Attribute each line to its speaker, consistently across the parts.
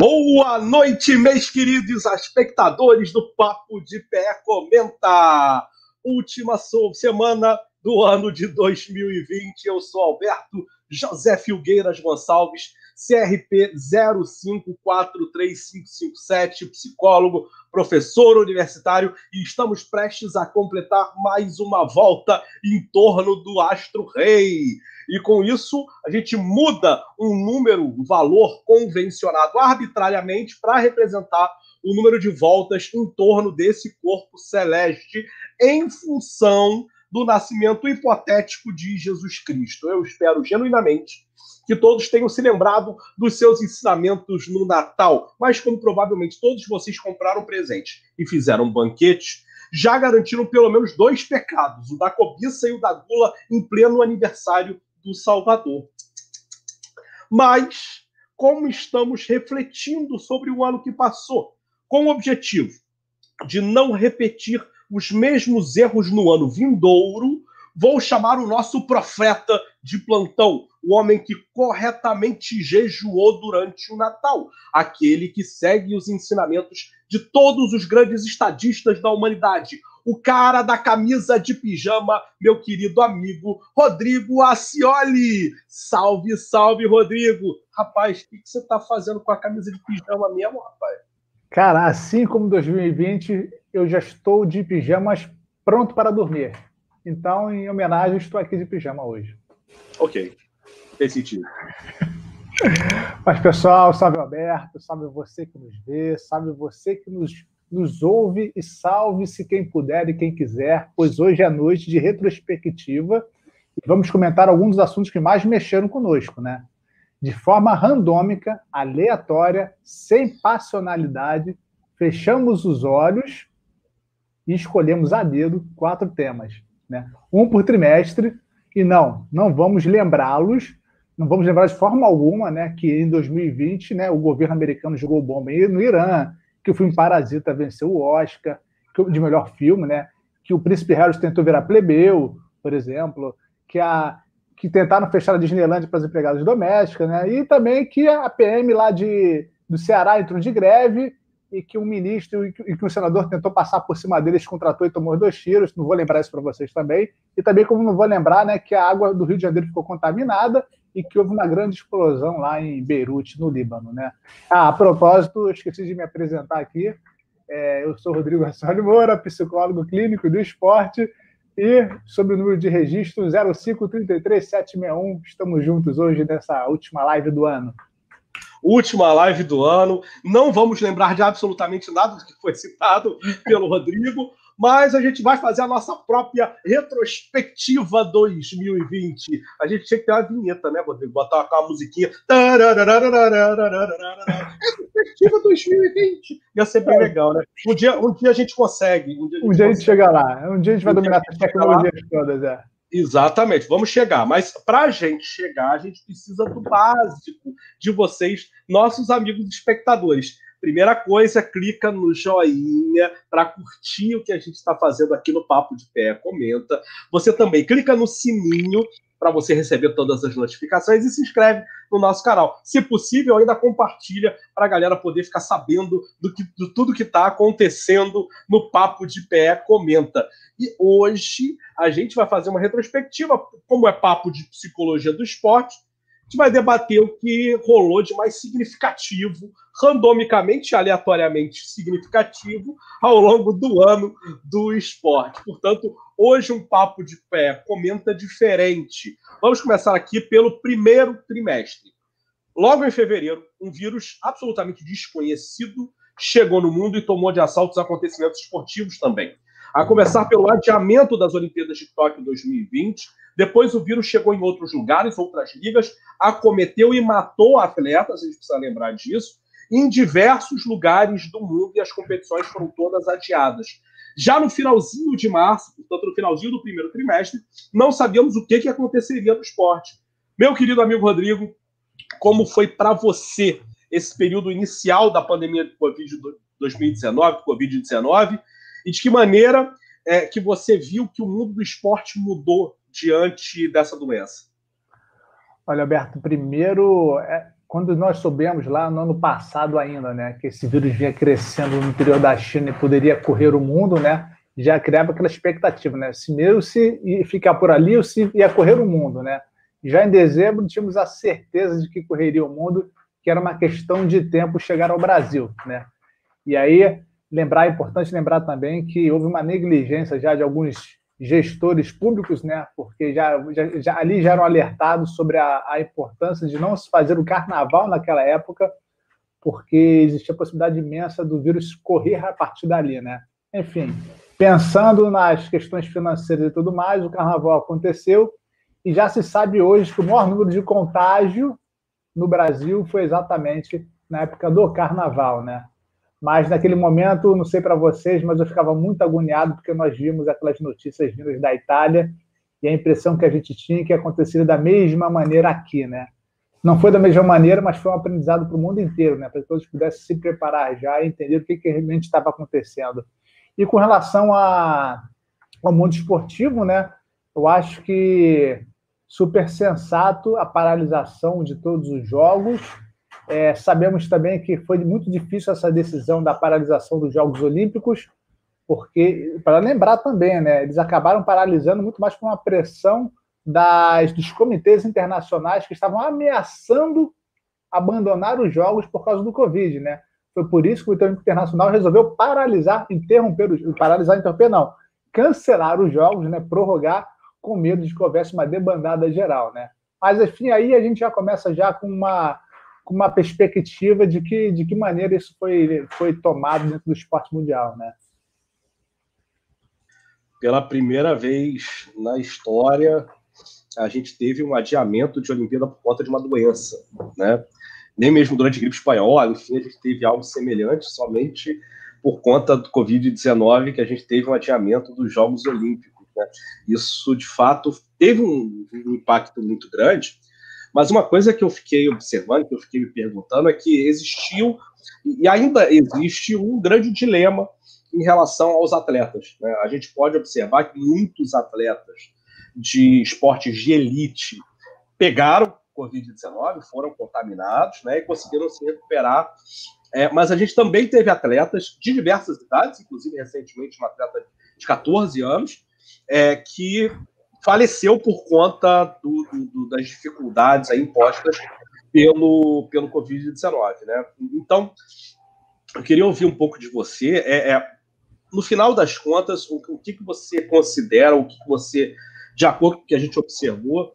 Speaker 1: Boa noite, meus queridos espectadores do Papo de Pé Comenta. Última semana do ano de 2020. Eu sou Alberto José Filgueiras Gonçalves, CRP 05435557, psicólogo, professor universitário, e estamos prestes a completar mais uma volta em torno do Astro Rei. E com isso, a gente muda um número, um valor convencionado arbitrariamente para representar o número de voltas em torno desse corpo celeste em função do nascimento hipotético de Jesus Cristo. Eu espero genuinamente que todos tenham se lembrado dos seus ensinamentos no Natal, mas como provavelmente todos vocês compraram presente e fizeram banquete, já garantiram pelo menos dois pecados, o da cobiça e o da gula, em pleno aniversário do Salvador. Mas, como estamos refletindo sobre o ano que passou, com o objetivo de não repetir os mesmos erros no ano vindouro, vou chamar o nosso profeta de plantão, o homem que corretamente jejuou durante o Natal, aquele que segue os ensinamentos de todos os grandes estadistas da humanidade, o cara da camisa de pijama, meu querido amigo Rodrigo Acioli. Salve, salve, Rodrigo. Rapaz, o que você está fazendo com a camisa de pijama mesmo, rapaz?
Speaker 2: Cara, assim como 2020, eu já estou de pijamas pronto para dormir. Então, em homenagem, estou aqui de pijama hoje.
Speaker 1: Ok, tem sentido.
Speaker 2: Mas, pessoal, salve Alberto, salve você que nos vê, salve você que nos, nos ouve e salve-se quem puder e quem quiser, pois hoje é noite de retrospectiva e vamos comentar alguns dos assuntos que mais mexeram conosco, né? De forma randômica, aleatória, sem passionalidade, fechamos os olhos e escolhemos a dedo quatro temas, né? Um por trimestre, e não, não vamos lembrá-los, não vamos lembrar de forma alguma, né, que em 2020, né, o governo americano jogou bomba no Irã, que o filme Parasita venceu o Oscar de melhor filme, né, que o Príncipe Harris tentou virar plebeu, por exemplo, que a que tentaram fechar a Disneyland para as empregadas domésticas, né, e também que a PM lá de do Ceará entrou de greve e que um ministro e que, um senador tentou passar por cima deles, contratou e tomou dois tiros. Não vou lembrar isso para vocês também. E também, como não vou lembrar, né, que a água do Rio de Janeiro ficou contaminada e que houve uma grande explosão lá em Beirute, no Líbano. Né? Ah, a propósito, esqueci de me apresentar aqui. É, eu sou Rodrigo Rassoli Moura, psicólogo clínico do esporte. E sobre o número de registro 0533761, estamos juntos hoje nessa última live do ano
Speaker 1: última live do ano. Não vamos lembrar de absolutamente nada do que foi citado pelo Rodrigo, mas a gente vai fazer a nossa própria retrospectiva 2020. A gente tinha que ter uma vinheta, né, Rodrigo? Botar uma musiquinha. Retrospectiva 2020. Ia ser bem legal, né? Um dia, um dia a gente consegue.
Speaker 2: Um dia a gente, um dia a gente chega lá. Um dia a gente vai dominar essas tecnologias todas, é.
Speaker 1: Exatamente, vamos chegar. Mas para a gente chegar, a gente precisa do básico de vocês, nossos amigos espectadores. Primeira coisa, clica no joinha para curtir o que a gente está fazendo aqui no Papo de Pé, comenta. Você também clica no sininho para você receber todas as notificações e se inscreve no nosso canal. Se possível, ainda compartilha para a galera poder ficar sabendo do que, de tudo que está acontecendo no Papo de Pé Comenta. E hoje a gente vai fazer uma retrospectiva, como é papo de psicologia do esporte, gente vai debater o que rolou de mais significativo, randomicamente, aleatoriamente significativo, ao longo do ano do esporte. Portanto, Hoje, um papo de pé comenta diferente. Vamos começar aqui pelo primeiro trimestre. Logo em fevereiro, um vírus absolutamente desconhecido chegou no mundo e tomou de assalto os acontecimentos esportivos também. A começar pelo adiamento das Olimpíadas de Tóquio 2020. Depois, o vírus chegou em outros lugares, outras ligas, acometeu e matou atletas, a gente precisa lembrar disso, em diversos lugares do mundo e as competições foram todas adiadas. Já no finalzinho de março, portanto, no finalzinho do primeiro trimestre, não sabíamos o que, que aconteceria no esporte. Meu querido amigo Rodrigo, como foi para você esse período inicial da pandemia de Covid-2019, Covid-19, e de que maneira é, que você viu que o mundo do esporte mudou diante dessa doença?
Speaker 2: Olha, Alberto, primeiro é, quando nós soubemos lá no ano passado ainda, né, que esse vírus vinha crescendo no interior da China e poderia correr o mundo, né, já criava aquela expectativa, né, se mesmo se ficar por ali ou se ia correr o mundo, né. Já em dezembro tínhamos a certeza de que correria o mundo, que era uma questão de tempo chegar ao Brasil, né. E aí lembrar, é importante lembrar também que houve uma negligência já de alguns gestores públicos, né? Porque já, já, já, ali já eram alertados sobre a, a, importância de não se fazer o carnaval naquela época, porque existia a possibilidade imensa do vírus correr a partir dali, né? Enfim, pensando nas questões financeiras e tudo mais, o carnaval aconteceu e já se sabe hoje que o maior número de contágio no Brasil foi exatamente na época do carnaval, né? Mas naquele momento, não sei para vocês, mas eu ficava muito agoniado porque nós vimos aquelas notícias vindas da Itália e a impressão que a gente tinha que aconteceria da mesma maneira aqui, né? Não foi da mesma maneira, mas foi um aprendizado para o mundo inteiro, né? Para que todos pudessem se preparar já e entender o que, que realmente estava acontecendo. E com relação a, ao mundo esportivo, né? Eu acho que super sensato a paralisação de todos os jogos é, sabemos também que foi muito difícil essa decisão da paralisação dos Jogos Olímpicos, porque, para lembrar também, né, eles acabaram paralisando muito mais com uma pressão das, dos comitês internacionais que estavam ameaçando abandonar os Jogos por causa do Covid. Né? Foi por isso que o Comitê Internacional resolveu paralisar, interromper, os, paralisar, interromper não, cancelar os Jogos, né, prorrogar, com medo de que houvesse uma debandada geral. Né? Mas, enfim, aí a gente já começa já com uma com uma perspectiva de que, de que maneira isso foi, foi tomado dentro do esporte mundial, né?
Speaker 1: Pela primeira vez na história, a gente teve um adiamento de Olimpíada por conta de uma doença, né? Nem mesmo durante a gripe espanhola, enfim, a gente teve algo semelhante, somente por conta do Covid-19 que a gente teve um adiamento dos Jogos Olímpicos. Né? Isso, de fato, teve um, um impacto muito grande, mas uma coisa que eu fiquei observando, que eu fiquei me perguntando, é que existiu e ainda existe um grande dilema em relação aos atletas. Né? A gente pode observar que muitos atletas de esportes de elite pegaram Covid-19, foram contaminados né, e conseguiram se recuperar. É, mas a gente também teve atletas de diversas idades, inclusive recentemente uma atleta de 14 anos, é, que faleceu por conta do, do, das dificuldades impostas pelo, pelo Covid-19. Né? Então, eu queria ouvir um pouco de você. É, é no final das contas, o, o, que, que você considera, o que, que você, de acordo com o que a gente observou,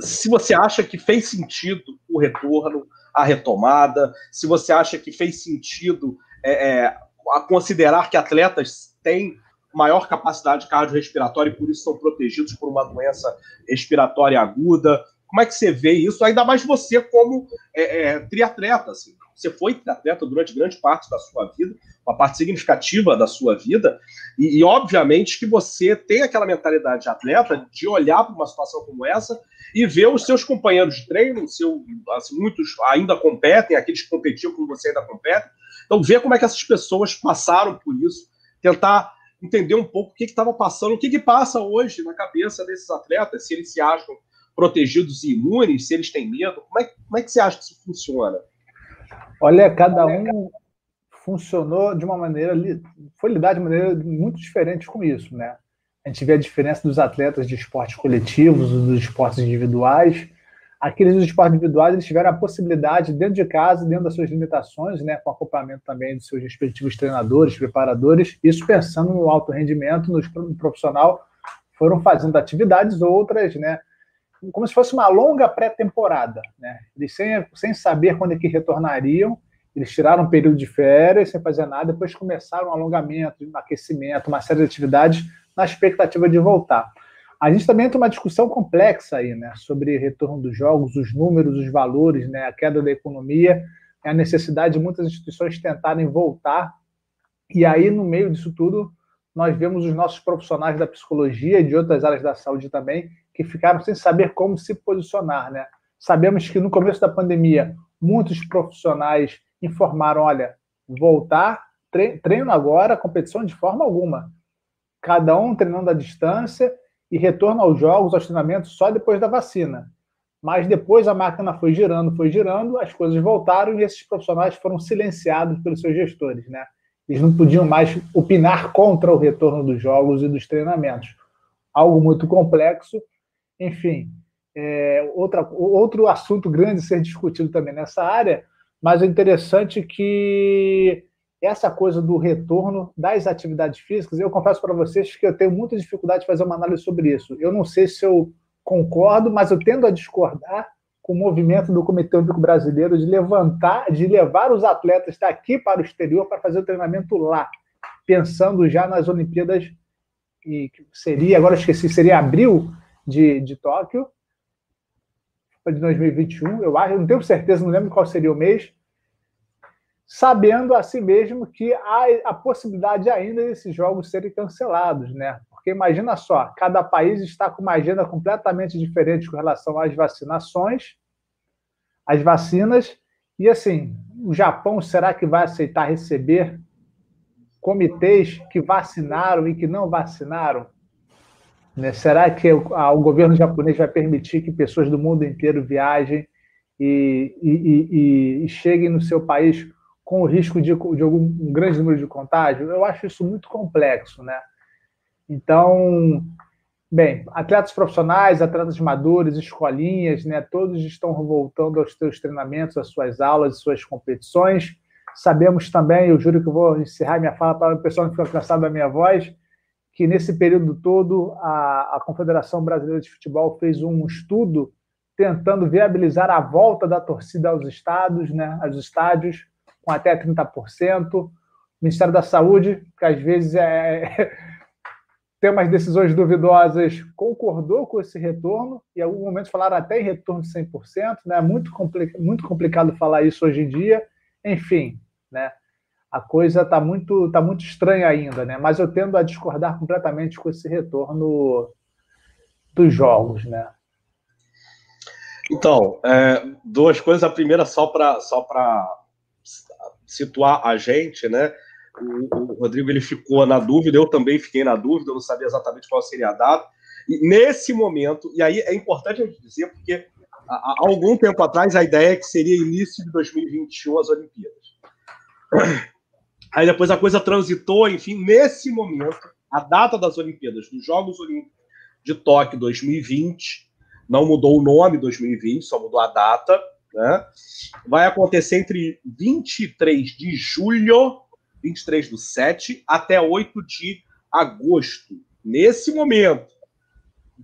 Speaker 1: se você acha que fez sentido o retorno, a retomada, se você acha que fez sentido é, é, a considerar que atletas têm maior capacidade cardiorrespiratória e por isso são protegidos por uma doença respiratória aguda. Como é que você vê isso? Ainda mais você como é, é, triatleta. Assim. Você foi triatleta durante grande parte da sua vida, uma parte significativa da sua vida, e, e obviamente que você tem aquela mentalidade de atleta de olhar para uma situação como essa e ver os seus companheiros de treino, seu, assim, muitos ainda competem, aqueles que competiam como você ainda compete. Então, ver como é que essas pessoas passaram por isso, tentar entender um pouco o que estava passando, o que, que passa hoje na cabeça desses atletas, se eles se acham protegidos e imunes, se eles têm medo. Como é, como é que você acha que isso funciona?
Speaker 2: Olha, cada um funcionou de uma maneira, foi lidar de maneira muito diferente com isso, né? A gente vê a diferença dos atletas de esportes coletivos, dos esportes individuais, aqueles esportes individuais eles tiveram a possibilidade, dentro de casa, dentro das suas limitações, né, com acompanhamento também dos seus respectivos treinadores, preparadores, isso pensando no alto rendimento, no profissional, foram fazendo atividades outras, né, como se fosse uma longa pré-temporada. Né? Eles, sem, sem saber quando é que retornariam, eles tiraram um período de férias sem fazer nada, depois começaram um alongamento, um aquecimento, uma série de atividades na expectativa de voltar. A gente também tem uma discussão complexa aí, né, sobre retorno dos jogos, os números, os valores, né, a queda da economia, a necessidade de muitas instituições tentarem voltar. E aí, no meio disso tudo, nós vemos os nossos profissionais da psicologia e de outras áreas da saúde também, que ficaram sem saber como se posicionar, né? Sabemos que no começo da pandemia, muitos profissionais informaram, olha, voltar, treino agora, competição de forma alguma. Cada um treinando à distância e retorno aos jogos, aos treinamentos, só depois da vacina. Mas depois a máquina foi girando, foi girando, as coisas voltaram e esses profissionais foram silenciados pelos seus gestores, né? Eles não podiam mais opinar contra o retorno dos jogos e dos treinamentos. Algo muito complexo. Enfim, é, outra, outro assunto grande a ser discutido também nessa área, mas é interessante que essa coisa do retorno das atividades físicas, eu confesso para vocês que eu tenho muita dificuldade de fazer uma análise sobre isso. Eu não sei se eu concordo, mas eu tendo a discordar com o movimento do Comitê Olímpico Brasileiro de levantar, de levar os atletas daqui para o exterior para fazer o treinamento lá, pensando já nas Olimpíadas e seria, agora esqueci, seria abril de, de Tóquio, de 2021, eu acho, não tenho certeza, não lembro qual seria o mês, sabendo assim mesmo que há a possibilidade ainda desses jogos serem cancelados, né? Porque imagina só, cada país está com uma agenda completamente diferente com relação às vacinações, às vacinas, e assim, o Japão será que vai aceitar receber comitês que vacinaram e que não vacinaram? Né? Será que o, a, o, governo japonês vai permitir que pessoas do mundo inteiro viajem e, e, e, e cheguem no seu país com o risco de, de algum um grande número de contágio? Eu acho isso muito complexo, né? Então, bem, atletas profissionais, atletas madures, escolinhas, né, todos estão voltando aos seus treinamentos, às suas aulas, às suas competições. Sabemos também, eu juro que vou encerrar minha fala para o pessoal não ficar cansado da minha voz, que nesse período todo a, a Confederação Brasileira de Futebol fez um estudo tentando viabilizar a volta da torcida aos estados, né, aos estádios, com até 30%. O Ministério da Saúde, que às vezes é, tem umas decisões duvidosas, concordou com esse retorno, e em algum momento falaram até em retorno de 100%, né? muito, compli muito complicado falar isso hoje em dia. Enfim, né? a coisa está muito, tá muito estranha ainda, né? mas eu tendo a discordar completamente com esse retorno dos jogos. Né?
Speaker 1: Então, é, duas coisas. A primeira, só para só situar a gente, né? O, o, Rodrigo ele ficou na dúvida, eu também fiquei na dúvida, eu não sabia exatamente qual seria a data. E nesse momento, e aí é importante eu dizer, porque há, há algum tempo atrás a ideia é que seria início de 2021 as Olimpíadas. Aí depois a coisa transitou, enfim, nesse momento, a data das Olimpíadas, dos Jogos Olímpicos de Tóquio 2020, não mudou o nome 2020, só mudou a data, né? Vai acontecer entre 23 de julho 23 do 7 até 8 de agosto. Nesse momento,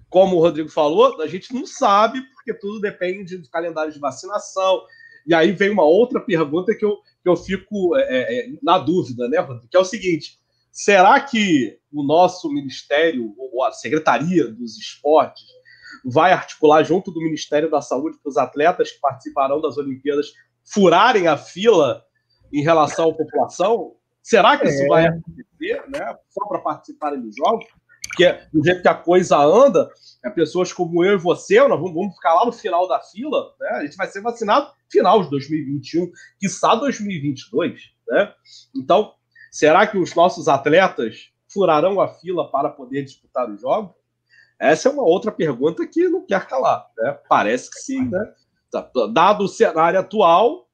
Speaker 1: como o Rodrigo falou, a gente não sabe, porque tudo depende do calendário de vacinação. E aí vem uma outra pergunta que eu, que eu fico é, é, é na dúvida, né, Rodrigo? Que é o seguinte: será que o nosso ministério, ou a Secretaria dos Esportes, vai articular junto do Ministério da Saúde para os atletas que participarão das Olimpíadas furarem a fila em relação à população? Será que isso é. vai acontecer, né? Só para participarem dos jogos? Porque do jeito que a coisa anda, é, pessoas como eu e você, nós vamos, vamos, ficar lá no final da fila, né? A gente vai ser vacinado final de 2021, quiçá 2022, né? Então, será que os nossos atletas furarão a fila para poder disputar os jogos? Essa é uma outra pergunta que não quer calar, né? Parece que sim, né? Dado o cenário atual,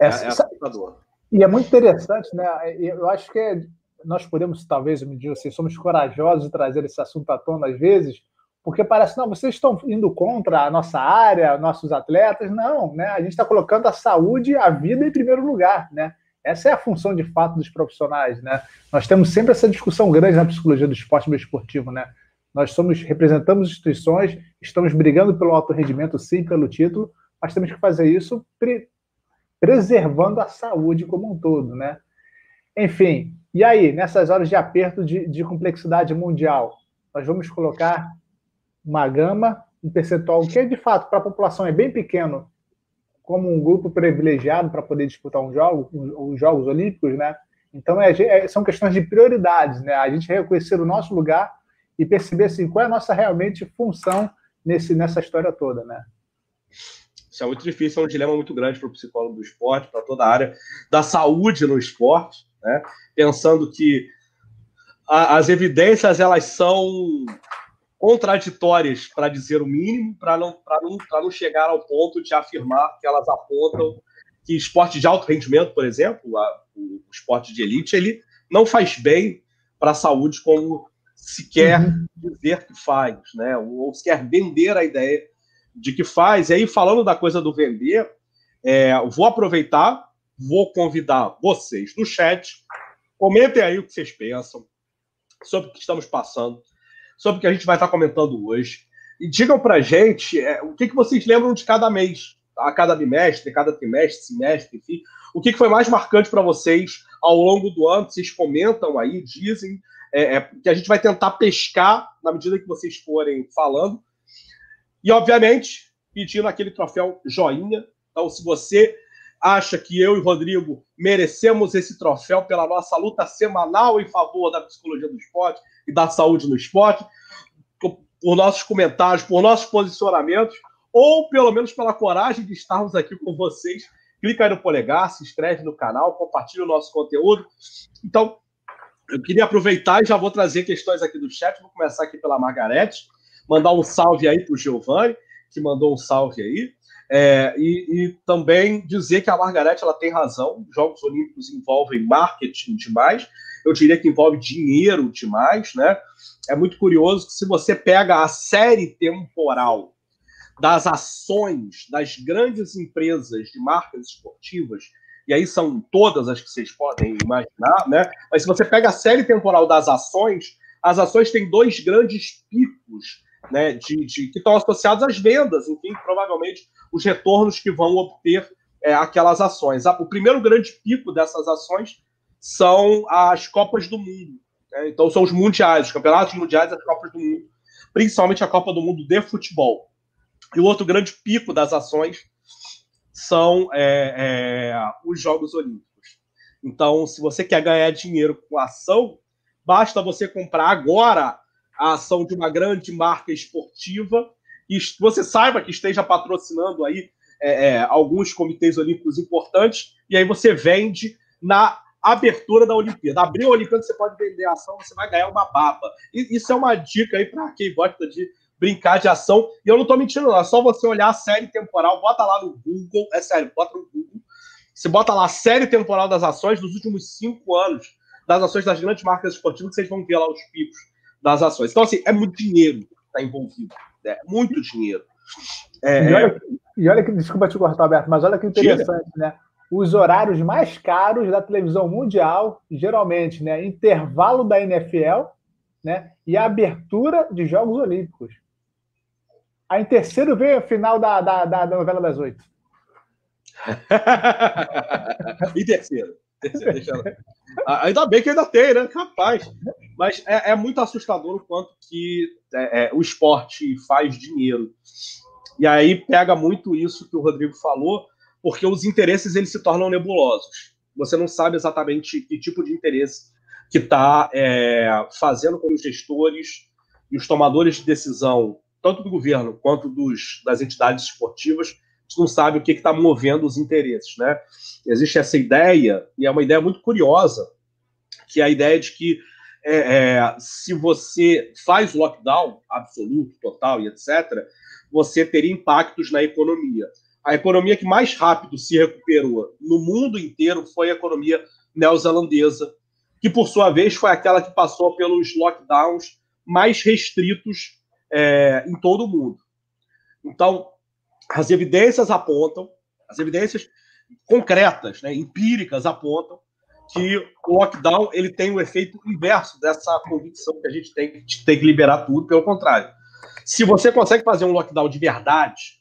Speaker 2: é, é assustador. E é muito interessante, né? Eu acho que é, nós podemos, talvez, me dizer assim, somos corajosos de trazer esse assunto à tona às vezes, porque parece, não, vocês estão indo contra a nossa área, nossos atletas. Não, né? A gente está colocando a saúde e a vida em primeiro lugar, né? Essa é a função de fato dos profissionais, né? Nós temos sempre essa discussão grande na psicologia do esporte e esportivo, né? Nós somos, representamos instituições, estamos brigando pelo alto rendimento, sim, pelo título, mas temos que fazer isso preservando a saúde como um todo, né? Enfim, e aí, nessas horas de aperto de, de complexidade mundial, nós vamos colocar uma gama, um percentual que, de fato, para a população é bem pequeno, como um grupo privilegiado para poder disputar um jogo, os Jogos Olímpicos, né? Então, é, é, são questões de prioridades, né? A gente reconhecer o nosso lugar e perceber assim, qual é a nossa realmente função nesse, nessa história toda, né?
Speaker 1: Isso é muito difícil, é um dilema muito grande para o psicólogo do esporte, para toda a área da saúde no esporte, né? pensando que a, as evidências elas são contraditórias, para dizer o mínimo, para não, não, não chegar ao ponto de afirmar que elas apontam que esporte de alto rendimento, por exemplo, a, o esporte de elite, ele não faz bem para a saúde como se quer uhum. dizer que faz, né? ou, ou se quer vender a ideia de que faz. E aí, falando da coisa do vender, é, vou aproveitar, vou convidar vocês no chat, comentem aí o que vocês pensam sobre o que estamos passando, sobre o que a gente vai estar comentando hoje. E digam para gente é, o que, que vocês lembram de cada mês, a cada bimestre, cada trimestre, semestre, enfim. O que, que foi mais marcante para vocês ao longo do ano? Vocês comentam aí, dizem, é, é, que a gente vai tentar pescar na medida que vocês forem falando. E, obviamente, pedindo aquele troféu joinha. Então, se você acha que eu e Rodrigo merecemos esse troféu pela nossa luta semanal em favor da psicologia do esporte e da saúde no esporte, por nossos comentários, por nossos posicionamentos, ou pelo menos pela coragem de estarmos aqui com vocês, clica aí no polegar, se inscreve no canal, compartilha o nosso conteúdo. Então, eu queria aproveitar e já vou trazer questões aqui do chat. Vou começar aqui pela Margarete, mandar um salve aí para o Giovanni, que mandou um salve aí. É, e, e, também dizer que a Margarete ela tem razão. Jogos Olímpicos envolvem marketing demais. Eu diria que envolve dinheiro demais, né? É muito curioso que se você pega a série temporal das ações das grandes empresas de marcas esportivas, e aí são todas as que vocês podem imaginar, né? Mas se você pega a série temporal das ações, as ações têm dois grandes picos, né? De, de que estão associados às vendas, enfim, provavelmente os retornos que vão obter é, aquelas ações. O primeiro grande pico dessas ações são as Copas do Mundo. Né? Então, são os mundiais, os campeonatos mundiais as Copas do Mundo, principalmente a Copa do Mundo de futebol. E o outro grande pico das ações são é, é, os Jogos Olímpicos. Então, se você quer ganhar dinheiro com ação, basta você comprar agora a ação de uma grande marca esportiva e você saiba que esteja patrocinando aí é, é, alguns comitês olímpicos importantes, e aí você vende na abertura da Olimpíada. Abriu a Olimpíada, você pode vender a ação, você vai ganhar uma baba. E isso é uma dica aí para quem gosta de brincar de ação. E eu não estou mentindo, não. É só você olhar a série temporal, bota lá no Google, é sério, bota no Google. Você bota lá a série temporal das ações dos últimos cinco anos, das ações das grandes marcas esportivas, que vocês vão ver lá os picos das ações. Então, assim, é muito dinheiro que está envolvido. É muito dinheiro.
Speaker 2: É, e, olha, é. e, olha, que, desculpa te cortar, Alberto, mas olha que interessante, Tira. né? Os horários mais caros da televisão mundial, geralmente, né? Intervalo da NFL, né? E a abertura de Jogos Olímpicos. Aí em terceiro veio a final da, da, da novela das oito.
Speaker 1: e terceiro? terceiro ah, ainda bem que ainda tem, né? Capaz. Mas é, é muito assustador o quanto que é, é, o esporte faz dinheiro. E aí pega muito isso que o Rodrigo falou, porque os interesses eles se tornam nebulosos. Você não sabe exatamente que tipo de interesse que está é, fazendo com os gestores e os tomadores de decisão, tanto do governo quanto dos, das entidades esportivas, a gente não sabe o que está movendo os interesses. Né? Existe essa ideia, e é uma ideia muito curiosa, que é a ideia de que é, é, se você faz lockdown absoluto, total e etc., você teria impactos na economia. A economia que mais rápido se recuperou no mundo inteiro foi a economia neozelandesa, que por sua vez foi aquela que passou pelos lockdowns mais restritos é, em todo o mundo. Então, as evidências apontam, as evidências concretas, né, empíricas apontam que o lockdown ele tem o um efeito inverso dessa convicção que a gente tem que tem que liberar tudo, pelo contrário. Se você consegue fazer um lockdown de verdade,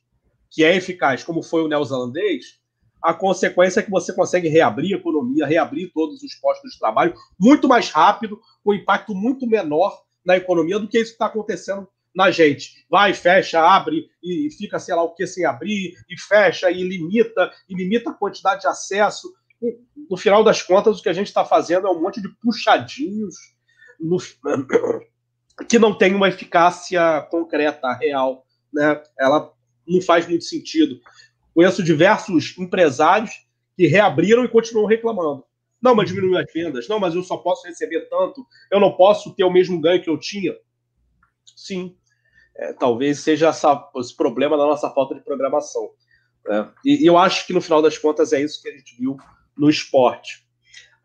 Speaker 1: que é eficaz, como foi o neozelandês, a consequência é que você consegue reabrir a economia, reabrir todos os postos de trabalho muito mais rápido, com impacto muito menor na economia do que isso está acontecendo na gente. Vai, fecha, abre e fica, sei lá o que, sem abrir, e fecha, e limita, e limita a quantidade de acesso. No final das contas, o que a gente está fazendo é um monte de puxadinhos no, que não tem uma eficácia concreta, real. Né? Ela não faz muito sentido. Conheço diversos empresários que reabriram e continuam reclamando. Não, mas diminuiu as vendas. Não, mas eu só posso receber tanto. Eu não posso ter o mesmo ganho que eu tinha. Sim, é, talvez seja essa, esse problema da nossa falta de programação. Né? E, e, eu acho que no final das contas é isso que a gente viu no esporte.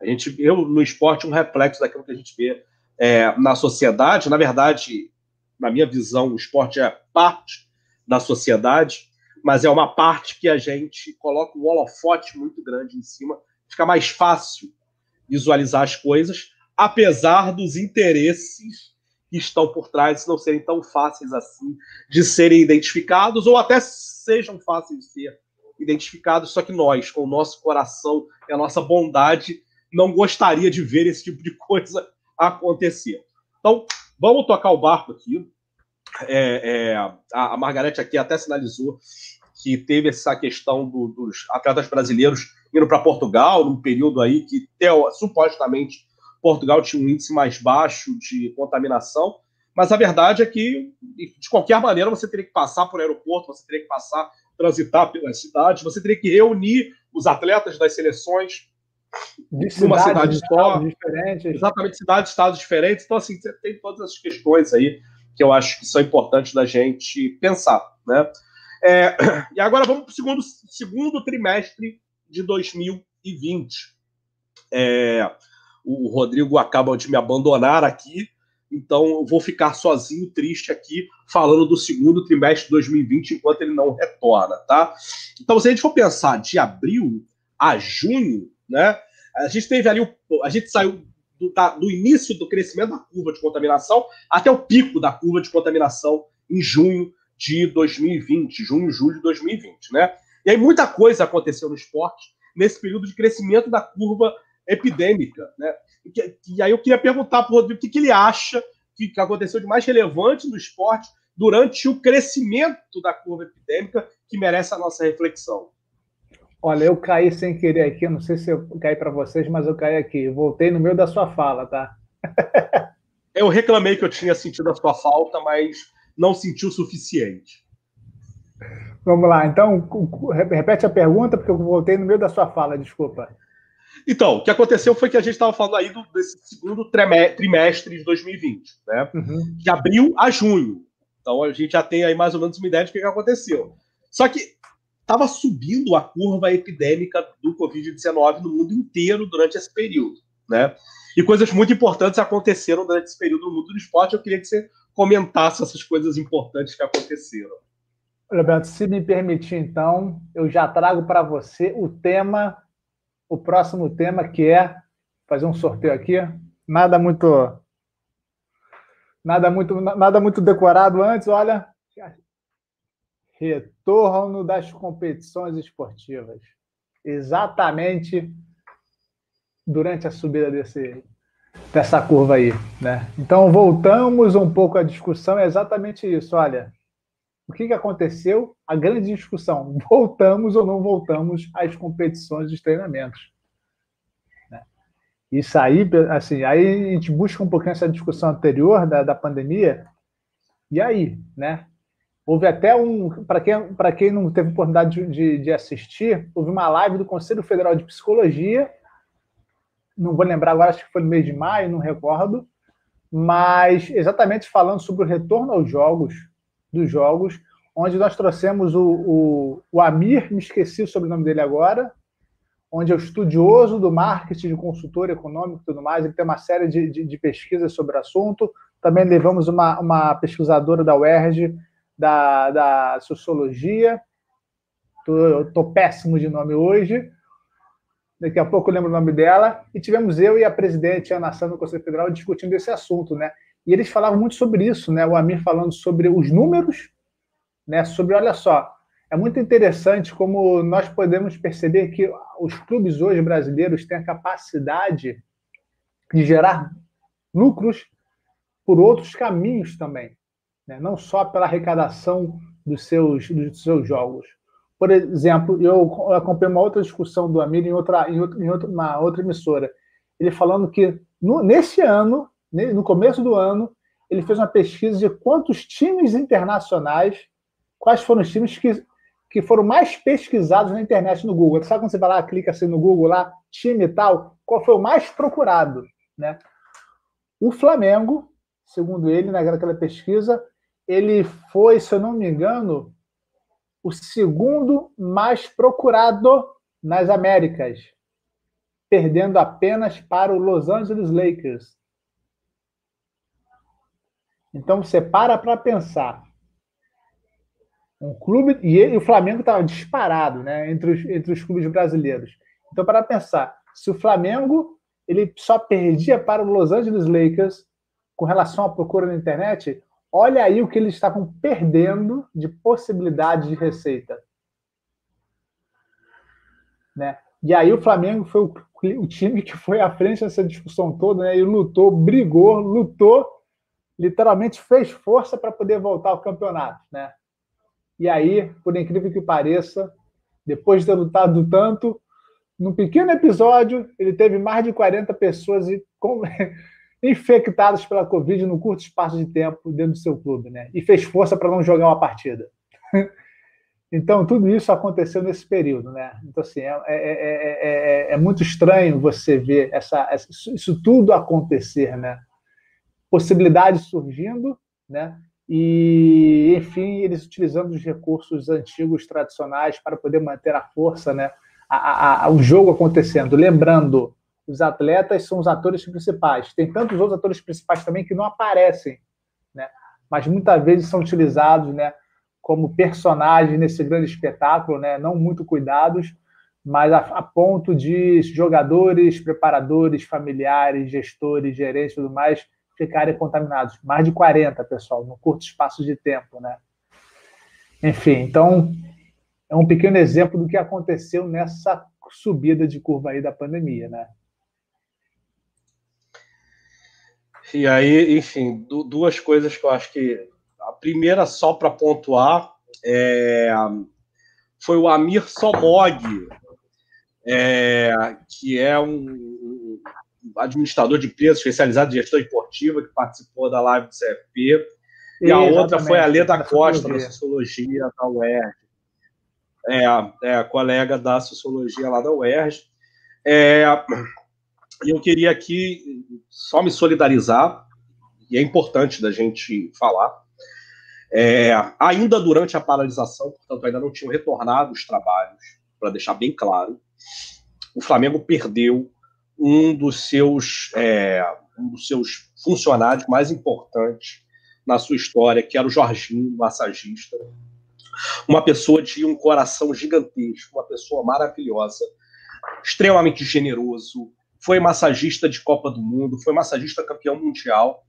Speaker 1: A gente viu no esporte um reflexo daquilo que a gente vê é, na sociedade. Na verdade, na minha visão, o esporte é parte da sociedade, mas é uma parte que a gente coloca um holofote muito grande em cima. Fica mais fácil visualizar as coisas, apesar dos interesses que estão por trás não serem tão fáceis assim de serem identificados, ou até sejam fáceis de ser identificados, só que nós, com o nosso coração e a nossa bondade, não gostaria de ver esse tipo de coisa acontecer. Então, vamos tocar o barco aqui. É, é, a, a Margarete aqui até sinalizou que teve essa questão do, dos atletas brasileiros indo para Portugal, num período aí que teo, supostamente Portugal tinha um índice mais baixo de contaminação, mas a verdade é que, de qualquer maneira, você teria que passar por aeroporto, você teria que passar, transitar pelas cidades, você teria que reunir os atletas das seleções
Speaker 2: de numa cidade só.
Speaker 1: Diferentes. Exatamente, cidades, estados diferentes. Então, assim, você tem todas essas questões aí que eu acho que são importantes da gente pensar, né? É, e agora vamos para o segundo, segundo trimestre de 2020. É, o Rodrigo acaba de me abandonar aqui, então eu vou ficar sozinho, triste aqui, falando do segundo trimestre de 2020, enquanto ele não retorna, tá? Então, se a gente for pensar de abril a junho, né? A gente teve ali, o, a gente saiu do, da, do início do crescimento da curva de contaminação até o pico da curva de contaminação em junho de 2020, junho, julho de 2020, né? E aí muita coisa aconteceu no esporte nesse período de crescimento da curva epidêmica, né? E, e aí eu queria perguntar para o Rodrigo o que, que ele acha que, que aconteceu de mais relevante no esporte durante o crescimento da curva epidêmica que merece a nossa reflexão.
Speaker 2: Olha, eu caí sem querer aqui, não sei se eu caí para vocês, mas eu caí aqui. Voltei no meio da sua fala, tá?
Speaker 1: eu reclamei que eu tinha sentido a sua falta, mas não senti o suficiente.
Speaker 2: Vamos lá, então, repete a pergunta, porque eu voltei no meio da sua fala, desculpa.
Speaker 1: Então, o que aconteceu foi que a gente estava falando aí do, desse segundo trimestre de 2020, né? Uhum. De abril a junho. Então a gente já tem aí mais ou menos uma ideia de o que, que aconteceu. Só que estava subindo a curva epidêmica do Covid-19 no mundo inteiro durante esse período, né? E coisas muito importantes aconteceram durante esse período no mundo do esporte. Eu queria que você comentasse essas coisas importantes que aconteceram.
Speaker 2: Roberto, se me permitir, então, eu já trago para você o tema, o próximo tema, que é fazer um sorteio aqui. Nada muito, nada muito, nada muito decorado antes. Olha, Retorno das competições esportivas. Exatamente durante a subida desse, dessa curva aí. Né? Então, voltamos um pouco à discussão, é exatamente isso. Olha, o que, que aconteceu? A grande discussão: voltamos ou não voltamos às competições dos treinamentos? Né? Isso aí, assim, aí a gente busca um pouquinho essa discussão anterior da, da pandemia. E aí, né? Houve até um, para quem, quem não teve oportunidade de, de assistir, houve uma live do Conselho Federal de Psicologia, não vou lembrar agora, acho que foi no mês de maio, não recordo, mas exatamente falando sobre o retorno aos jogos, dos jogos, onde nós trouxemos o, o, o Amir, me esqueci o sobrenome dele agora, onde é o estudioso do marketing, consultor econômico e tudo mais, ele tem uma série de, de, de pesquisas sobre o assunto. Também levamos uma, uma pesquisadora da UERJ, da, da sociologia. Tô, eu péssimo de nome hoje. Daqui a pouco eu lembro o nome dela. E tivemos eu e a presidente Ana Sandra do Conselho Federal discutindo esse assunto, né? E eles falavam muito sobre isso, né? O Amir falando sobre os números, né? Sobre, olha só, é muito interessante como nós podemos perceber que os clubes hoje brasileiros têm a capacidade de gerar lucros por outros caminhos também né? não só pela arrecadação dos seus, dos seus jogos. Por exemplo, eu acompanhei uma outra discussão do Amir em outra, em outra, em outra, uma outra emissora, ele falando que no, nesse ano, no começo do ano, ele fez uma pesquisa de quantos times internacionais, quais foram os times que, que foram mais pesquisados na internet no Google. Sabe quando você vai lá, clica assim no Google lá, time e tal, qual foi o mais procurado, né? O Flamengo, segundo ele, naquela pesquisa, ele foi, se eu não me engano, o segundo mais procurado nas Américas, perdendo apenas para o Los Angeles Lakers. Então você para para pensar. Um clube e, ele, o Flamengo estava disparado, né, entre os, entre os clubes brasileiros. Então para pensar, se o Flamengo ele só perdia para o Los Angeles Lakers com relação à procura na internet, olha aí o que eles estavam perdendo de possibilidade de receita. Né? E aí o Flamengo foi o, o, time que foi à frente dessa discussão toda, né? E lutou, brigou, lutou, literalmente fez força para poder voltar ao campeonato, né? E aí, por incrível que pareça, depois de ter lutado tanto, num pequeno episódio, ele teve mais de 40 pessoas infectadas pela Covid no curto espaço de tempo dentro do seu clube, né? E fez força para não jogar uma partida. Então, tudo isso aconteceu nesse período, né? Então, assim, é, é, é, é muito estranho você ver essa, isso tudo acontecer, né? Possibilidades surgindo, né? E, enfim, eles utilizando os recursos antigos, tradicionais, para poder manter a força, né? A, a, a, o jogo acontecendo. Lembrando, os atletas são os atores principais. Tem tantos outros atores principais também que não aparecem, né? Mas muitas vezes são utilizados, né? como personagem nesse grande espetáculo, né? não muito cuidados, mas a, a, ponto de jogadores, preparadores, familiares, gestores, gerentes e tudo mais ficarem contaminados. Mais de 40, pessoal, num curto espaço de tempo. Né? Enfim, então é um pequeno exemplo do que aconteceu nessa subida de curva aí da pandemia. Né?
Speaker 1: E aí, enfim, duas coisas que eu acho que a primeira, só para pontuar, é, foi o Amir Somog, é, que é um, administrador de empresa especializado em gestão esportiva, que participou da live do CFP. E a outra foi a Leda Costa, da Sociologia da UERJ. É, é, colega da Sociologia lá da UERJ. É, eu queria aqui só me solidarizar, e é importante da gente falar, é, ainda durante a paralisação, portanto, ainda não tinham retornado os trabalhos, para deixar bem claro, o Flamengo perdeu um dos seus, é, um dos seus funcionários mais importantes na sua história, que era o Jorginho, massagista. Uma pessoa de um coração gigantesco, uma pessoa maravilhosa, extremamente generoso, foi massagista de Copa do Mundo, foi massagista campeão mundial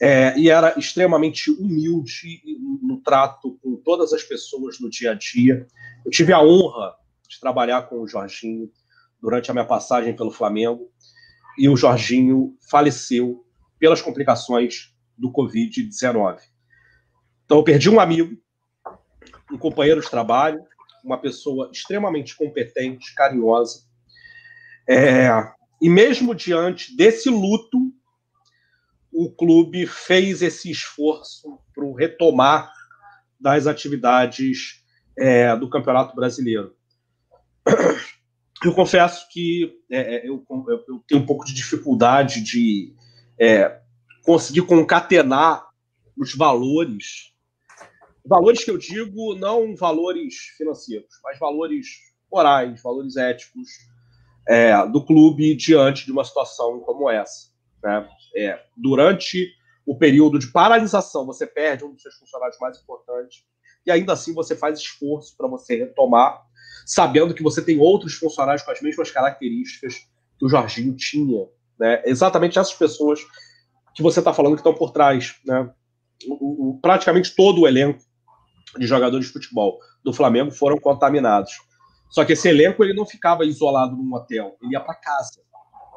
Speaker 1: é, e era extremamente humilde no trato com todas as pessoas no dia a dia. Eu tive a honra de trabalhar com o Jorginho durante a minha passagem pelo Flamengo e o Jorginho faleceu pelas complicações do Covid-19. Então, eu perdi um amigo, um companheiro de trabalho, uma pessoa extremamente competente, carinhosa. É, e mesmo diante desse luto, o clube fez esse esforço para o retomar das atividades é, do Campeonato Brasileiro. Eu confesso que é, é eu, eu, tenho um pouco de dificuldade de é, conseguir concatenar os valores. Valores que eu digo, não valores financeiros, mas valores morais, valores éticos é, do clube diante de uma situação como essa. Né? É, durante o período de paralisação, você perde um dos seus funcionários mais importantes, e ainda assim você faz esforço para você retomar, sabendo que você tem outros funcionários com as mesmas características que o Jorginho tinha. Né? Exatamente essas pessoas que você está falando que estão por trás. Né? O, praticamente todo o elenco de jogadores de futebol do Flamengo foram contaminados. Só que esse elenco ele não ficava isolado num hotel, ele ia para casa.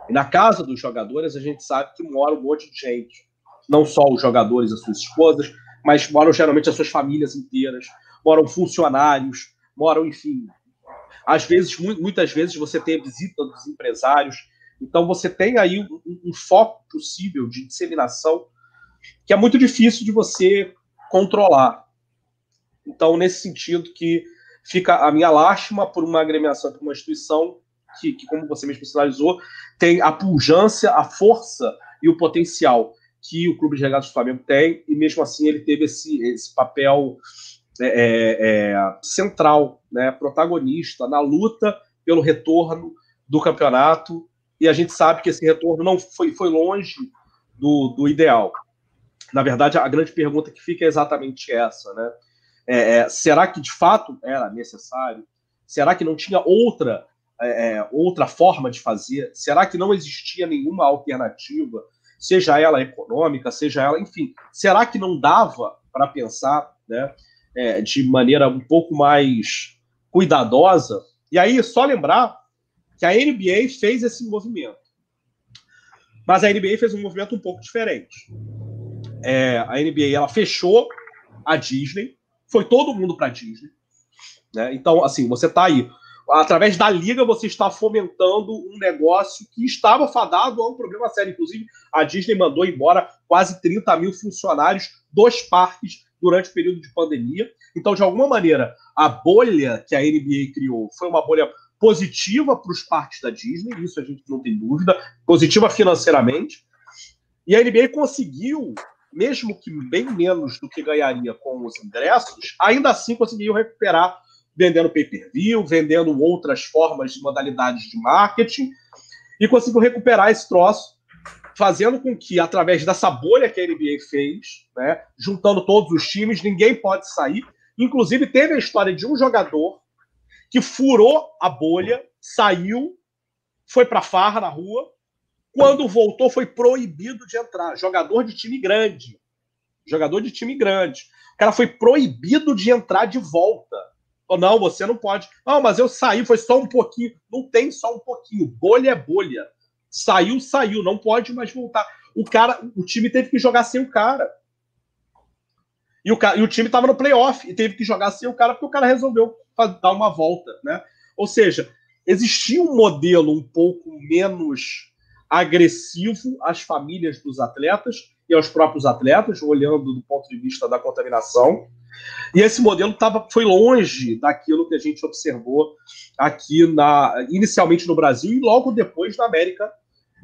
Speaker 1: E na casa dos jogadores, a gente sabe que mora um monte de gente. Não só os jogadores, as suas esposas, mas moram geralmente as suas famílias inteiras, moram funcionários, moram, enfim. Às vezes, muitas vezes, você tem a visita dos empresários. Então, você tem aí um, um foco possível de disseminação que é muito difícil de você controlar. Então, nesse sentido que fica a minha lástima por uma agremiação, por uma instituição que, que, como você mesmo sinalizou, tem a pujança, a força e o potencial que o Clube de Regatas do Flamengo tem, e mesmo assim ele teve esse, esse papel é, é, é, central, né, protagonista na luta pelo retorno do campeonato, e a gente sabe que esse retorno não foi, foi longe do, do ideal. Na verdade, a grande pergunta que fica é exatamente essa, né? É, é, será que de fato era necessário? Será que não tinha outra é, é, outra forma de fazer? Será que não existia nenhuma alternativa, seja ela econômica, seja ela, enfim? Será que não dava para pensar, né, é, de maneira um pouco mais cuidadosa? E aí, só lembrar que a NBA fez esse movimento. Mas a NBA fez um movimento um pouco diferente. É, a NBA ela fechou a Disney, foi todo mundo para a Disney. Né? Então, assim, você está aí. Através da liga, você está fomentando um negócio que estava fadado a um problema sério. Inclusive, a Disney mandou embora quase 30 mil funcionários dos parques durante o período de pandemia. Então, de alguma maneira, a bolha que a NBA criou foi uma bolha positiva para os parques da Disney, isso a gente não tem dúvida, positiva financeiramente. E a NBA conseguiu, mesmo que bem menos do que ganharia com os ingressos, ainda assim conseguiu recuperar vendendo pay-per-view, vendendo outras formas de modalidades de marketing, e conseguiu recuperar esse troço, fazendo com que, através dessa bolha que a NBA fez, né, juntando todos os times, ninguém pode sair. Inclusive, teve a história de um jogador que furou a bolha, saiu, foi para farra na rua. Quando voltou, foi proibido de entrar. Jogador de time grande. Jogador de time grande. O cara foi proibido de entrar de volta. Ou não, você não pode. Não, mas eu saí, foi só um pouquinho. Não tem só um pouquinho. Bolha é bolha. Saiu, saiu, não pode mais voltar. O cara, o time teve que jogar sem o cara. E o, e o time estava no playoff e teve que jogar sem o cara porque o cara resolveu dar uma volta, né? Ou seja, existia um modelo um pouco menos agressivo às famílias dos atletas e aos próprios atletas, olhando do ponto de vista da contaminação. E esse modelo tava, foi longe daquilo que a gente observou aqui na, inicialmente no Brasil e logo depois na América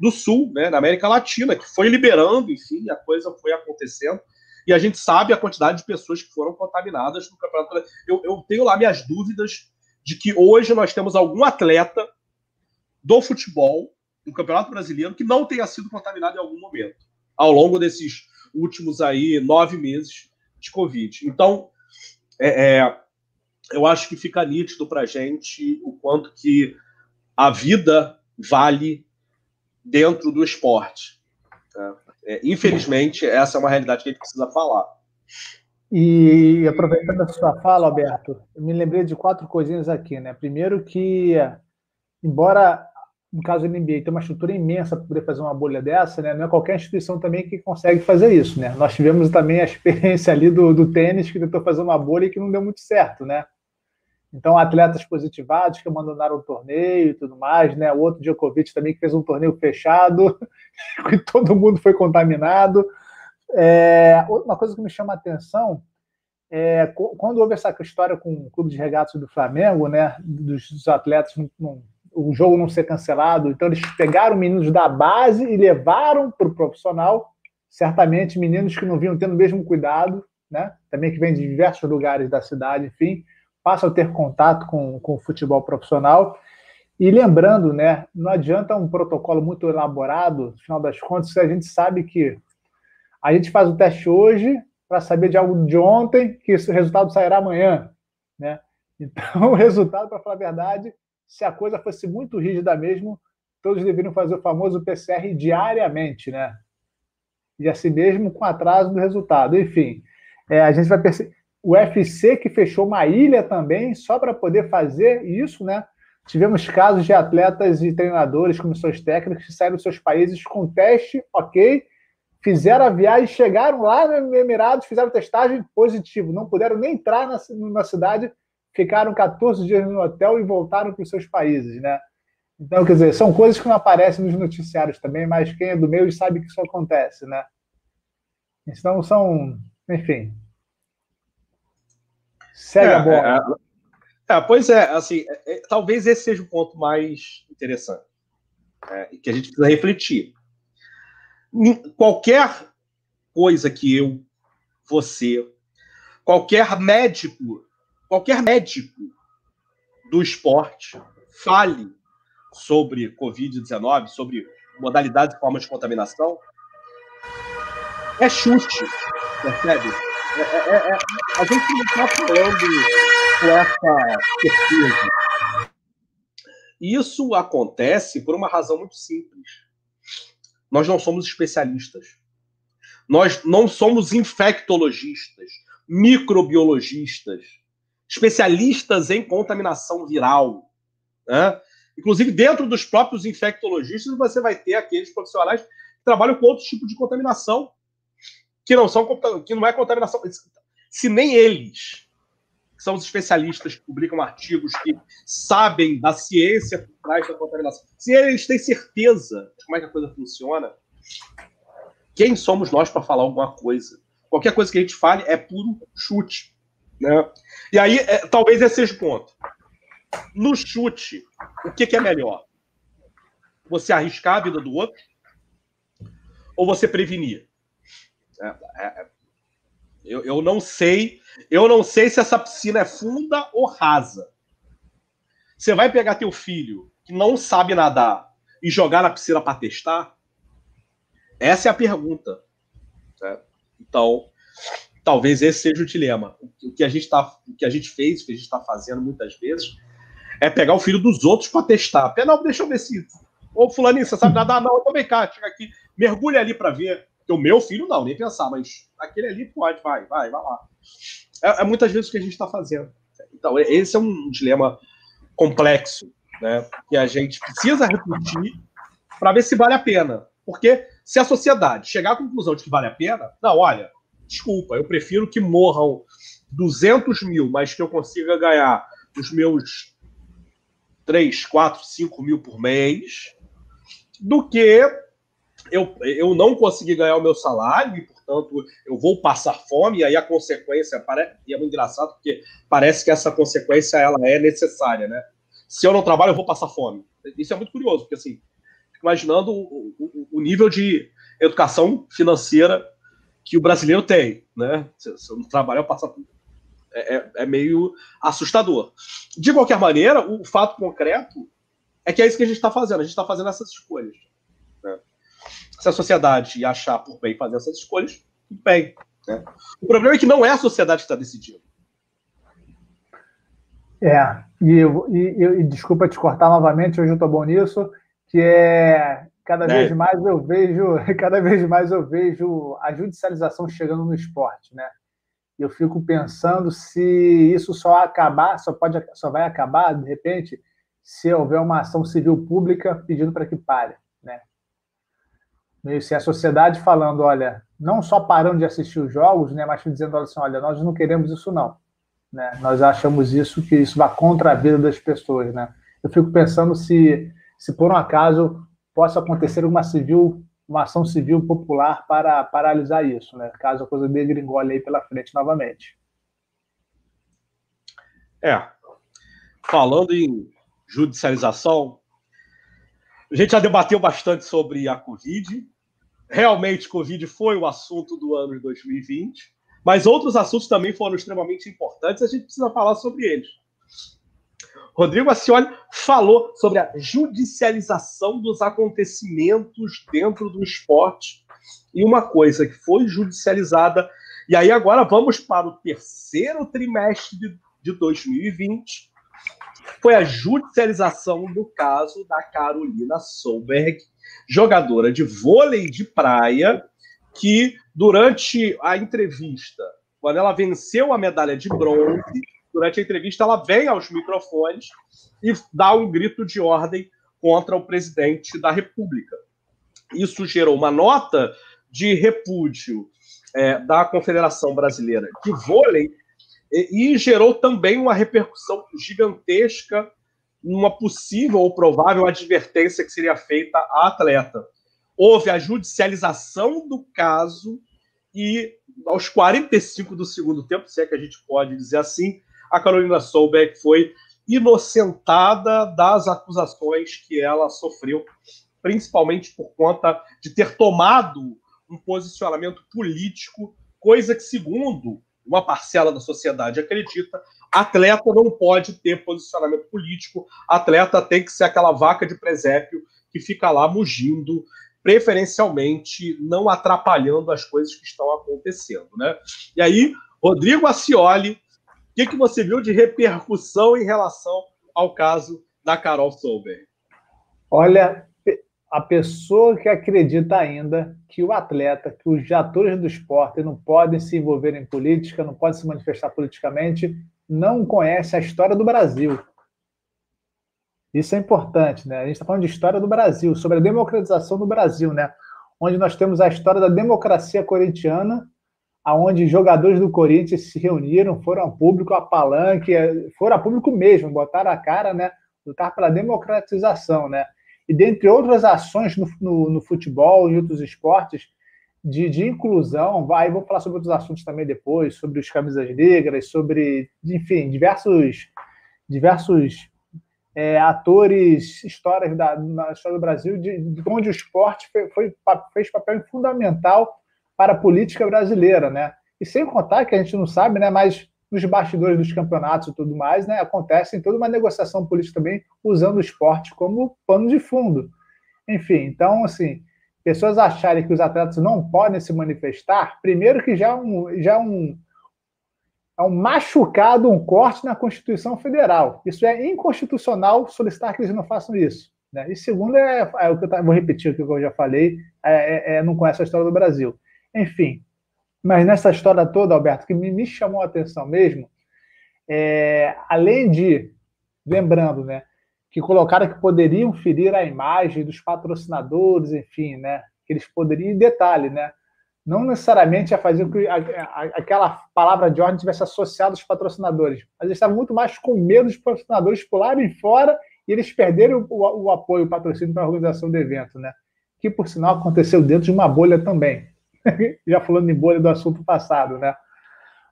Speaker 1: do Sul, né, na América Latina, que foi liberando, enfim, a coisa foi acontecendo e a gente sabe a quantidade de pessoas que foram contaminadas no campeonato. Eu, eu tenho lá minhas dúvidas de que hoje nós temos algum atleta do futebol no Campeonato Brasileiro que não tenha sido contaminado em algum momento, ao longo desses últimos aí nove meses de Covid. Então, é, é, eu acho que fica nítido para gente o quanto que a vida vale dentro do esporte. Tá? É, infelizmente, essa é uma realidade que a gente precisa falar.
Speaker 2: E aproveitando a sua fala, Alberto, eu me lembrei de quatro coisinhas aqui, né? Primeiro que, embora no caso do NBA tem uma estrutura imensa para poder fazer uma bolha dessa, né? Não é qualquer instituição também que consegue fazer isso, né? Nós tivemos também a experiência ali do, do tênis que tentou fazer uma bolha e que não deu muito certo, né? Então, atletas positivados que abandonaram o torneio e tudo mais, né? O outro Djokovic também que fez um torneio fechado, e todo mundo foi contaminado. É, uma coisa que me chama a atenção é quando houve essa história com o clube de regatas do Flamengo, né? Dos, dos atletas, o jogo não ser cancelado. Então, eles pegaram meninos da base e levaram para o profissional. Certamente, meninos que não vinham tendo o mesmo cuidado, né? Também que vêm de diversos lugares da cidade, enfim passam a ter contato com, com o futebol profissional. E lembrando, né, não adianta um protocolo muito elaborado, no final das contas, se a gente sabe que a gente faz o teste hoje para saber de algo de ontem, que esse resultado sairá amanhã. Né? Então, o resultado, para falar a verdade, se a coisa fosse muito rígida mesmo, todos deveriam fazer o famoso PCR diariamente, né? E assim mesmo com atraso do resultado. Enfim, é, a gente vai perceber o UFC que fechou uma ilha também só para poder fazer isso, né? Tivemos casos de atletas e treinadores, comissões técnicas que saíram dos seus países com teste, ok, fizeram a viagem, chegaram lá no Emirados, fizeram testagem positivo, não puderam nem entrar na, na cidade, ficaram 14 dias no hotel e voltaram para os seus países, né? Então, quer dizer, são coisas que não aparecem nos noticiários também, mas quem é do meio sabe que isso acontece, né? Então, são, enfim,
Speaker 1: Segue é, a bola. É, é, pois é, assim, é, é, talvez esse seja o ponto mais interessante, que a gente precisa refletir. Qualquer coisa que eu, você, qualquer médico, qualquer médico do esporte fale sobre Covid-19, sobre modalidades e formas de contaminação, é chute, percebe? É, é, é, é a gente não está falando com essa certeza. Isso acontece por uma razão muito simples. Nós não somos especialistas. Nós não somos infectologistas, microbiologistas, especialistas em contaminação viral. Né? Inclusive, dentro dos próprios infectologistas, você vai ter aqueles profissionais que trabalham com outros tipos de contaminação, que não são que não é contaminação. Se nem eles, que são os especialistas que publicam artigos que sabem da ciência por trás da contaminação, se eles têm certeza de como é que a coisa funciona, quem somos nós para falar alguma coisa? Qualquer coisa que a gente fale é puro chute. Né? E aí, é, talvez esse seja o ponto. No chute, o que, que é melhor? Você arriscar a vida do outro ou você prevenir? É, é, é, eu, eu não sei, eu não sei se essa piscina é funda ou rasa. Você vai pegar teu filho que não sabe nadar e jogar na piscina para testar? Essa é a pergunta. Né? Então, talvez esse seja o dilema. O que a gente tá, o que a gente fez, o que a gente está fazendo muitas vezes, é pegar o filho dos outros para testar. Não, deixa eu ver se. Ô, Fulaninho, você sabe nadar? Não, eu também cá, chega aqui, mergulha ali para ver. Porque o meu filho não, nem pensar, mas aquele ali pode, vai, vai, vai lá. É, é muitas vezes o que a gente está fazendo. Então, esse é um dilema complexo, né? Que a gente precisa repetir para ver se vale a pena. Porque se a sociedade chegar à conclusão de que vale a pena, não, olha, desculpa, eu prefiro que morram 200 mil, mas que eu consiga ganhar os meus 3, 4, 5 mil por mês, do que eu, eu não conseguir ganhar o meu salário e, portanto, eu vou passar fome, e aí a consequência, e é muito engraçado, porque parece que essa consequência ela é necessária, né? Se eu não trabalho, eu vou passar fome. Isso é muito curioso, porque assim, imaginando o, o, o nível de educação financeira que o brasileiro tem, né? Se, se eu não trabalho, eu passo é, é, é, meio assustador. De qualquer maneira, o fato concreto é que é isso que a gente está fazendo. A gente está fazendo essas escolhas. Se a sociedade achar por bem fazer essas escolhas, bem. Né? O problema é que não é a sociedade que está decidindo.
Speaker 2: É, e, e, e, desculpa te cortar novamente, hoje eu estou bom nisso, que é cada é. vez mais eu vejo, cada vez mais eu vejo a judicialização chegando no esporte, né? Eu fico pensando se isso só acabar, só pode, só vai acabar de repente se houver uma ação civil pública pedindo para que pare, né? Meio se a sociedade falando, olha, não só parando de assistir os jogos, né, mas dizendo assim, olha, nós não queremos isso não, né? Nós achamos isso que isso vai contra a vida das pessoas, né? Eu fico pensando se se por um acaso possa acontecer uma civil, uma ação civil popular para paralisar isso, né? Caso a coisa degringole aí pela frente novamente.
Speaker 1: É. Falando em judicialização, a gente já debateu bastante sobre a Covid. Realmente, Covid foi o assunto do ano de 2020, mas outros assuntos também foram extremamente importantes. A gente precisa falar sobre eles. Rodrigo Acioli falou sobre a judicialização dos acontecimentos dentro do esporte. E uma coisa que foi judicializada, e aí agora vamos para o terceiro trimestre de 2020, foi a judicialização do caso da Carolina Solberg, jogadora de vôlei de praia, que durante a entrevista, quando ela venceu a medalha de bronze, durante a entrevista, ela vem aos microfones e dá um grito de ordem contra o presidente da República. Isso gerou uma nota de repúdio é, da Confederação Brasileira de Vôlei e, e gerou também uma repercussão gigantesca numa possível ou provável advertência que seria feita à atleta. Houve a judicialização do caso e aos 45 do segundo tempo, se é que a gente pode dizer assim, a Carolina Solbeck foi inocentada das acusações que ela sofreu, principalmente por conta de ter tomado um posicionamento político, coisa que, segundo uma parcela da sociedade acredita, atleta não pode ter posicionamento político, atleta tem que ser aquela vaca de presépio que fica lá mugindo, preferencialmente não atrapalhando as coisas que estão acontecendo, né? E aí, Rodrigo Acioli, o que, que você viu de repercussão em relação ao caso da Carol Solberg?
Speaker 2: Olha, a pessoa que acredita ainda que o atleta, que os atores do esporte não podem se envolver em política, não podem se manifestar politicamente, não conhece a história do Brasil. Isso é importante, né? A gente está falando de história do Brasil, sobre a democratização do Brasil, né? Onde nós temos a história da democracia corintiana, aonde jogadores do Corinthians se reuniram, foram ao público, a palanque, foram a público mesmo, botaram a cara, né? Lutar pela democratização, né? e dentre outras ações no, no, no futebol e outros esportes de, de, inclusão, vai, vou falar sobre outros assuntos também depois, sobre os camisas negras, sobre, enfim, diversos, diversos é, atores, histórias da, na história do Brasil, de, de onde o esporte foi, foi, fez papel fundamental para a política brasileira, né? E sem contar que a gente não sabe, né, mas nos bastidores dos campeonatos e tudo mais, né, acontece toda uma negociação política também usando o esporte como pano de fundo. Enfim, então, assim, pessoas acharem que os atletas não podem se manifestar, primeiro que já é um, já é um, é um machucado, um corte na Constituição Federal. Isso é inconstitucional solicitar que eles não façam isso. Né? E segundo, é, é o que eu vou repetir o que eu já falei, é, é, é, não conhece a história do Brasil. Enfim, mas nessa história toda, Alberto, que me, me chamou a atenção mesmo, é, além de, lembrando, né, que colocaram que poderiam ferir a imagem dos patrocinadores, enfim, né, que eles poderiam, em detalhe, né, não necessariamente a fazer com que a, a, aquela palavra de ordem tivesse associado aos patrocinadores, mas eles estavam muito mais com medo dos patrocinadores pularem fora e eles perderem o, o, o apoio, o patrocínio para a organização do evento, né? Que, por sinal, aconteceu dentro de uma bolha também. já falando em bolha do assunto passado, né?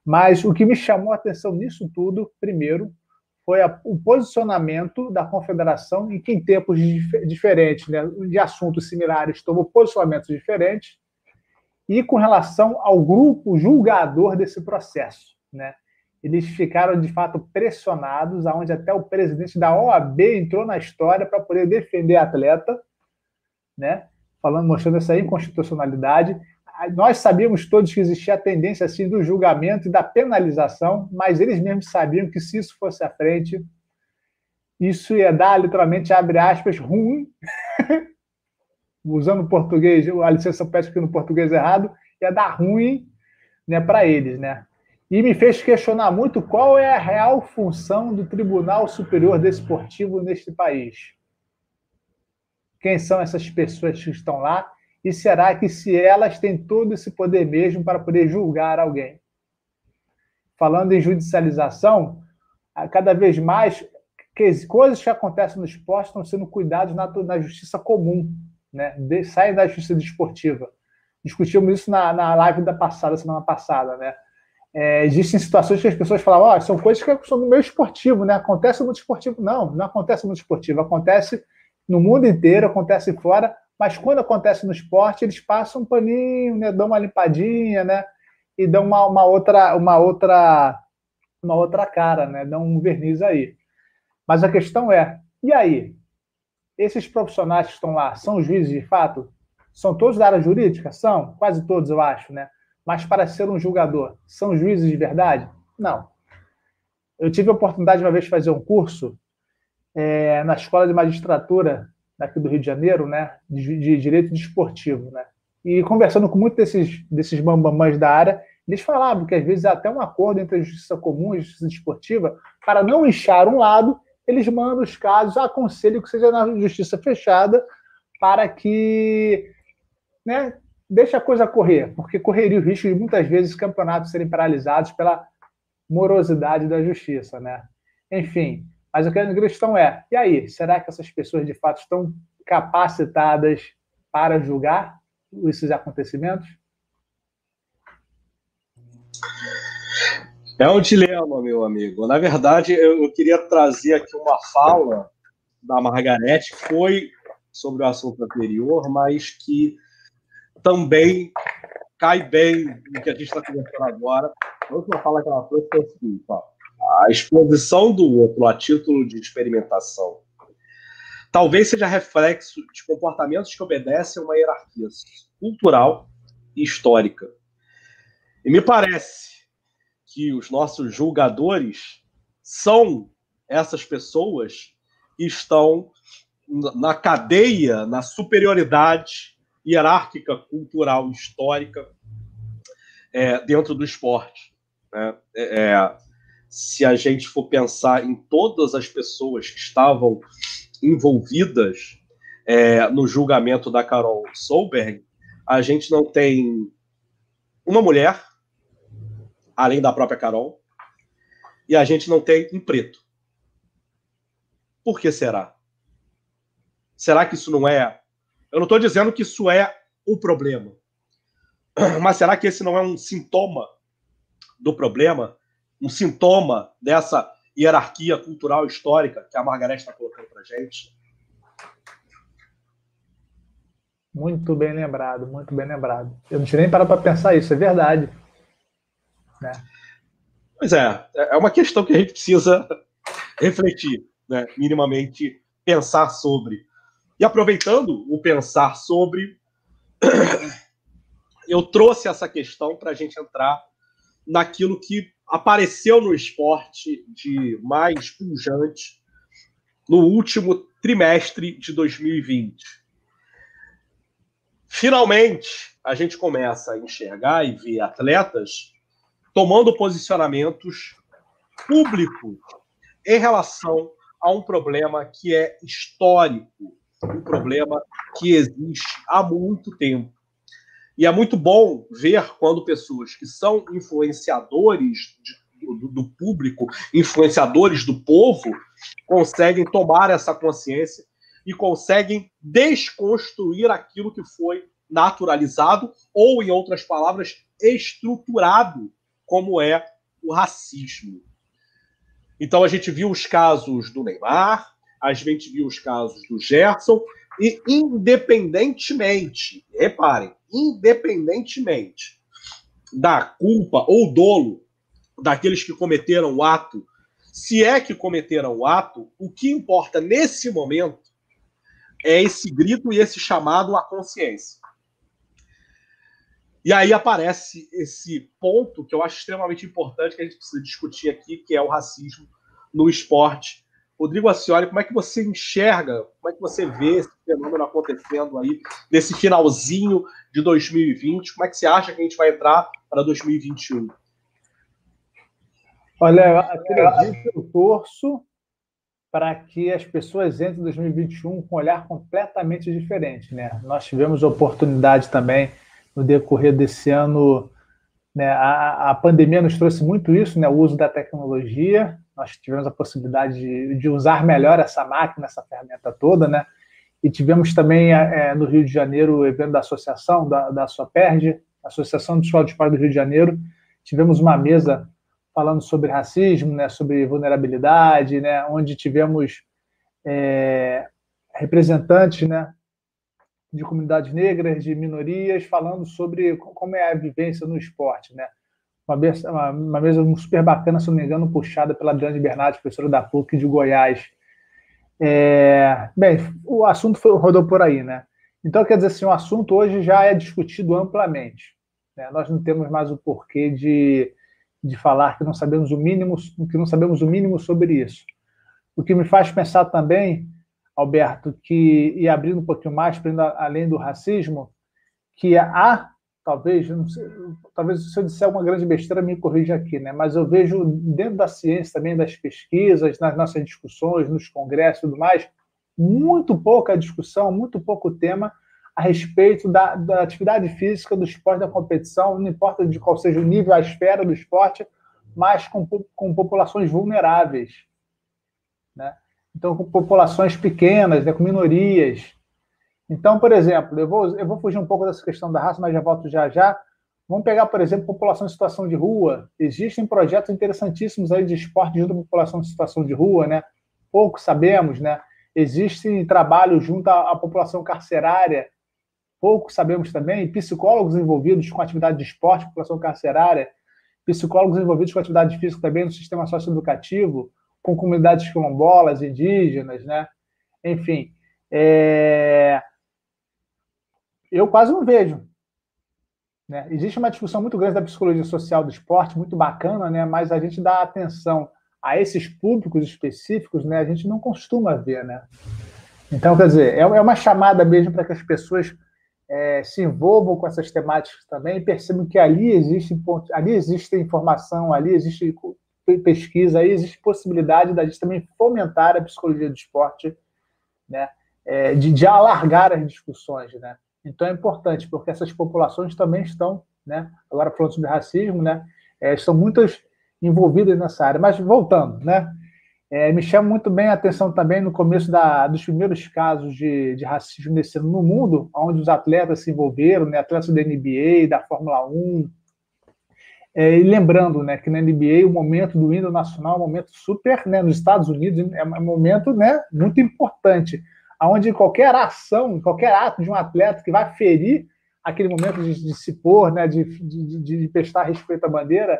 Speaker 2: Mas o que me chamou a atenção nisso tudo, primeiro, foi a, o posicionamento da confederação em que, em tempos dif diferentes, né, de assuntos similares, tomou posicionamentos diferentes, e com relação ao grupo julgador desse processo. Né? Eles ficaram, de fato, pressionados, aonde até o presidente da OAB entrou na história para poder defender a atleta, né? falando, mostrando essa inconstitucionalidade nós sabíamos todos que existia a tendência assim do julgamento e da penalização, mas eles mesmos sabiam que se isso fosse à frente, isso ia dar literalmente abre aspas ruim, usando o português, a licença poética no português errado, ia dar ruim, né, para eles, né? E me fez questionar muito qual é a real função do Tribunal Superior Desportivo neste país. Quem são essas pessoas que estão lá? E será que se elas têm todo esse poder mesmo para poder julgar alguém? Falando em judicialização, cada vez mais coisas que acontecem no esporte estão sendo cuidadas na, na justiça comum, né? De, saem da justiça desportiva. Discutimos isso na, na live da passada, semana passada, né? É, existem situações que as pessoas falam, oh, são coisas que são no meio esportivo, né? Acontece no esportivo. Não, não acontece no esportivo. Acontece no mundo inteiro, acontece fora, mas quando acontece no esporte, eles passam um paninho, né, dão uma limpadinha, né, e dão uma, uma outra uma outra uma outra cara, né, dão um verniz aí. Mas a questão é, e aí? Esses profissionais que estão lá são juízes de fato? São todos da área jurídica? São, quase todos, eu acho, né? Mas para ser um julgador, são juízes de verdade? Não. Eu tive a oportunidade uma vez de fazer um curso é, na Escola de Magistratura daqui do Rio de Janeiro, né, de, de direito desportivo, né? E conversando com muitos desses, desses bambamãs da área, eles falavam que às vezes há até um acordo entre a justiça comum e a justiça desportiva para não inchar um lado, eles mandam os casos, aconselham que seja na justiça fechada para que né, deixe a coisa correr, porque correria o risco de muitas vezes campeonatos serem paralisados pela morosidade da justiça, né? Enfim, mas a grande questão é: e aí? Será que essas pessoas de fato estão capacitadas para julgar esses acontecimentos?
Speaker 1: É um dilema, meu amigo. Na verdade, eu queria trazer aqui uma fala da Margarete, que foi sobre o assunto anterior, mas que também cai bem no que a gente está conversando agora. A última fala que ela foi foi o seguinte: ó, a exposição do outro a título de experimentação talvez seja reflexo de comportamentos que obedecem a uma hierarquia cultural e histórica. E me parece que os nossos julgadores são essas pessoas que estão na cadeia, na superioridade hierárquica, cultural, histórica é, dentro do esporte. Né? É, é, se a gente for pensar em todas as pessoas que estavam envolvidas é, no julgamento da Carol Solberg, a gente não tem uma mulher, além da própria Carol, e a gente não tem um preto. Por que será? Será que isso não é. Eu não estou dizendo que isso é o problema, mas será que esse não é um sintoma do problema? Um sintoma dessa hierarquia cultural histórica que a Margareth está colocando para gente?
Speaker 2: Muito bem lembrado, muito bem lembrado. Eu não tinha nem parado para pensar isso, é verdade.
Speaker 1: Né? Pois é, é uma questão que a gente precisa refletir, né? minimamente pensar sobre. E aproveitando o pensar sobre, eu trouxe essa questão para a gente entrar naquilo que apareceu no esporte de mais pujante no último trimestre de 2020 Finalmente, a gente começa a enxergar e ver atletas tomando posicionamentos públicos em relação a um problema que é histórico, um problema que existe há muito tempo. E é muito bom ver quando pessoas que são influenciadores de, do, do público, influenciadores do povo, conseguem tomar essa consciência e conseguem desconstruir aquilo que foi naturalizado, ou, em outras palavras, estruturado, como é o racismo. Então, a gente viu os casos do Neymar, a gente viu os casos do Gerson, e independentemente, reparem, independentemente da culpa ou dolo daqueles que cometeram o ato, se é que cometeram o ato, o que importa nesse momento é esse grito e esse chamado à consciência. E aí aparece esse ponto que eu acho extremamente importante que a gente precisa discutir aqui, que é o racismo no esporte. Rodrigo Acioli, como é que você enxerga, como é que você vê esse fenômeno acontecendo aí nesse finalzinho de 2020? Como é que você acha que a gente vai entrar para 2021?
Speaker 2: Olha, eu acredito, eu torço para que as pessoas entrem em 2021 com um olhar completamente diferente. Né? Nós tivemos oportunidade também no decorrer desse ano, né, a, a pandemia nos trouxe muito isso, né, o uso da tecnologia, nós tivemos a possibilidade de, de usar melhor essa máquina, essa ferramenta toda, né, e tivemos também é, no Rio de Janeiro o evento da associação, da, da SOPERD, Associação de Escola de Esporte do Rio de Janeiro, tivemos uma mesa falando sobre racismo, né, sobre vulnerabilidade, né, onde tivemos é, representantes né, de comunidades negras, de minorias, falando sobre como é a vivência no esporte. Né. Uma, mesa, uma, uma mesa super bacana, se não me engano, puxada pela Adriane Bernardes, professora da PUC de Goiás. É, bem, o assunto foi, rodou por aí, né? Então, quer dizer assim, o assunto hoje já é discutido amplamente. Né? Nós não temos mais o porquê de de falar que não sabemos o mínimo, que não sabemos o mínimo sobre isso. O que me faz pensar também, Alberto, que e abrindo um pouquinho mais, além do racismo, que há talvez, sei, talvez se eu disser uma grande besteira me corrija aqui, né? Mas eu vejo dentro da ciência também das pesquisas, nas nossas discussões, nos congressos e tudo mais, muito pouca discussão, muito pouco tema a respeito da, da, atividade física, do esporte, da competição, não importa de qual seja o nível, a esfera do esporte, mas com, com populações vulneráveis. Né? Então, com populações pequenas, né, com minorias. Então, por exemplo, eu vou, eu vou fugir um pouco dessa questão da raça, mas já volto já já. Vamos pegar, por exemplo, população em situação de rua. Existem projetos interessantíssimos aí de esporte junto à população em situação de rua, né? Pouco sabemos, né? Existem trabalhos junto à, à população carcerária pouco sabemos também, psicólogos envolvidos com atividade de esporte, população carcerária, psicólogos envolvidos com atividade física também no sistema socioeducativo, com comunidades quilombolas, indígenas, né? Enfim, é... eu quase não vejo. Né? Existe uma discussão muito grande da psicologia social do esporte, muito bacana, né? mas a gente dá atenção a esses públicos específicos, né? a gente não costuma ver. Né? Então, quer dizer, é, é uma chamada mesmo para que as pessoas é, se envolvam com essas temáticas também percebam que ali existe, ali existe informação, ali existe pesquisa, aí existe possibilidade da gente também fomentar a psicologia do esporte, né? É, de, de, alargar as discussões, né? Então é importante, porque essas populações também estão, né? Agora falando sobre racismo, né? É, estão muitas envolvidas nessa área. Mas voltando, né? É, me chama muito bem a atenção também no começo da, dos primeiros casos de, de racismo nesse ano no mundo, onde os atletas se envolveram, né, atletas da NBA, da Fórmula 1. É, e lembrando né, que na NBA o momento do hino nacional é um momento super, né, nos Estados Unidos, é um momento né, muito importante, onde qualquer ação, qualquer ato de um atleta que vai ferir aquele momento de, de se pôr, né, de, de, de prestar respeito à bandeira,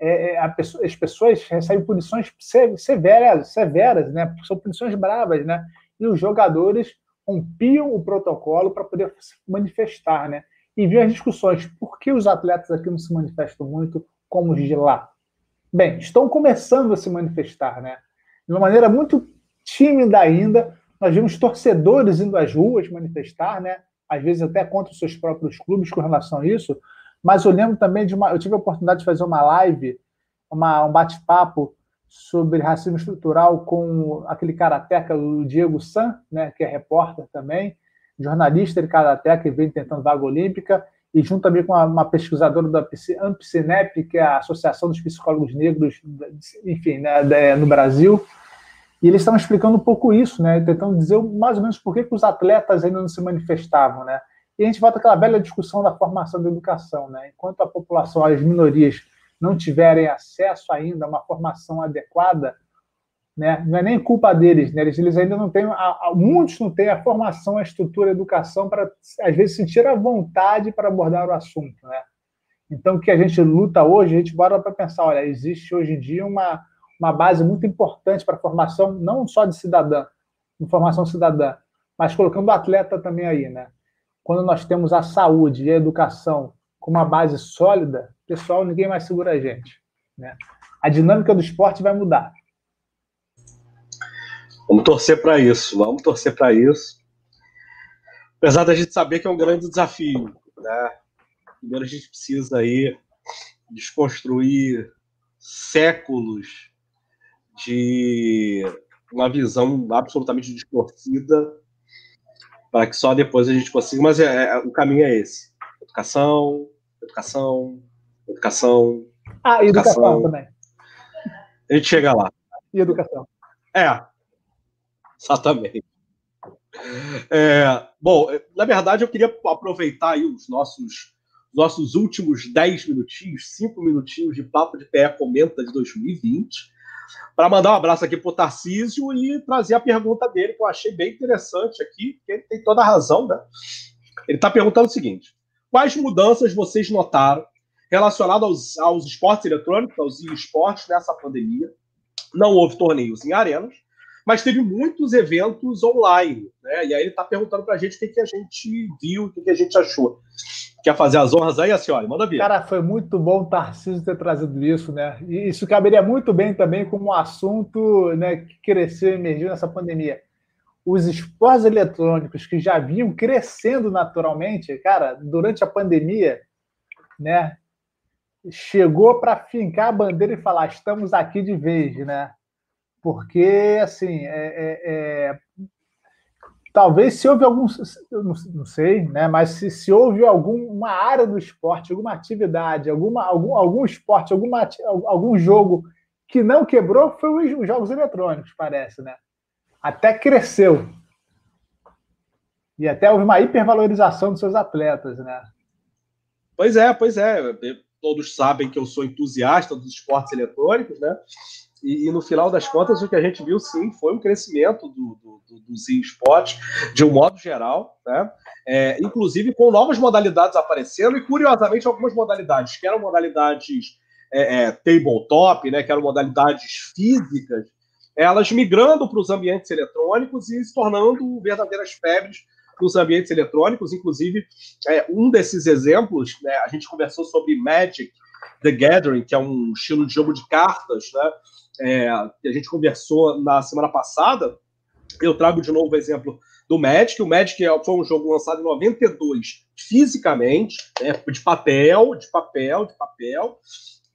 Speaker 2: é, é pessoa, as pessoas recebem punições severas, severas, né? São punições bravas, né? E os jogadores rompiam o protocolo para poder se manifestar, né? E vi as discussões, por que os atletas aqui não se manifestam muito como os de lá? Bem, estão começando a se manifestar, né? De uma maneira muito tímida ainda, nós vimos torcedores indo às ruas manifestar, né? Às vezes até contra os seus próprios clubes com relação a isso, mas eu lembro também de uma. Eu tive a oportunidade de fazer uma live, uma, um bate-papo sobre racismo estrutural com aquele karateca, o Diego San, né, que é repórter também, jornalista de karateca e vem tentando vaga olímpica, e junto também com uma, pesquisadora da AMPCINEP, que é a Associação dos Psicólogos Negros, enfim, né, no Brasil. E eles estavam explicando um pouco isso, né, tentando dizer mais ou menos por que, que os atletas ainda não se manifestavam, né? E a gente volta àquela velha discussão da formação da educação. Né? Enquanto a população, as minorias, não tiverem acesso ainda a uma formação adequada, né? não é nem culpa deles, né? eles, eles ainda não têm, muitos não têm a formação, a estrutura, a educação para, às vezes, sentir a vontade para abordar o assunto. Né? Então, o que a gente luta hoje, a gente bora para pensar, olha, existe hoje em dia uma, uma base muito importante para a formação, não só de cidadã, informação cidadã, mas colocando o atleta também aí, né? quando nós temos a saúde e a educação com uma base sólida, pessoal, ninguém mais segura a gente. Né? A dinâmica do esporte vai mudar.
Speaker 1: Vamos torcer para isso, vamos torcer para isso. Apesar da gente saber que é um grande desafio, né? Primeiro a gente precisa aí desconstruir séculos de uma visão absolutamente distorcida para que só depois a gente consiga. Mas é, é, o caminho é esse: educação, educação, educação.
Speaker 2: Ah, e educação, educação também.
Speaker 1: A gente chega lá.
Speaker 2: E educação.
Speaker 1: É, exatamente. É, bom, na verdade, eu queria aproveitar aí os nossos, nossos últimos 10 minutinhos, 5 minutinhos de Papo de Pé Comenta de 2020 para mandar um abraço aqui para o Tarcísio e trazer a pergunta dele, que eu achei bem interessante aqui, porque ele tem toda a razão, né? Ele está perguntando o seguinte: quais mudanças vocês notaram relacionadas aos, aos esportes eletrônicos, aos esportes nessa pandemia? Não houve torneios em arenas, mas teve muitos eventos online, né? E aí ele está perguntando para a gente o que, que a gente viu, o que, que a gente achou. Quer fazer as honras aí, a senhora? Manda ver.
Speaker 2: Cara, foi muito bom o Tarcísio ter trazido isso, né? E isso caberia muito bem também como um assunto né, que cresceu e emergiu nessa pandemia. Os esportes eletrônicos que já vinham crescendo naturalmente, cara, durante a pandemia, né? Chegou para fincar a bandeira e falar: estamos aqui de vez, né? Porque, assim, é, é, é talvez se houve algum, não, não sei, né? Mas se, se houve alguma área do esporte, alguma atividade, alguma, algum, algum esporte, alguma, algum jogo que não quebrou, foi os jogos eletrônicos, parece, né? Até cresceu. E até houve uma hipervalorização dos seus atletas, né?
Speaker 1: Pois é, pois é. Todos sabem que eu sou entusiasta dos esportes eletrônicos, né? E, e, no final das contas, o que a gente viu sim foi um crescimento do, do, do, dos esportes, de um modo geral. Né? é, inclusive com novas modalidades aparecendo e, curiosamente, algumas modalidades que eram modalidades é, é, tabletop, né, que eram modalidades físicas, elas migrando para os ambientes eletrônicos e se tornando verdadeiras febres nos ambientes eletrônicos. Inclusive, é, um desses exemplos, né, a gente conversou sobre Magic The Gathering, que é um estilo de jogo de cartas, né, é, que a gente conversou na semana passada. Eu trago de novo o exemplo do Magic. O Magic é, foi um jogo lançado em 92 fisicamente, né, de papel, de papel, de papel.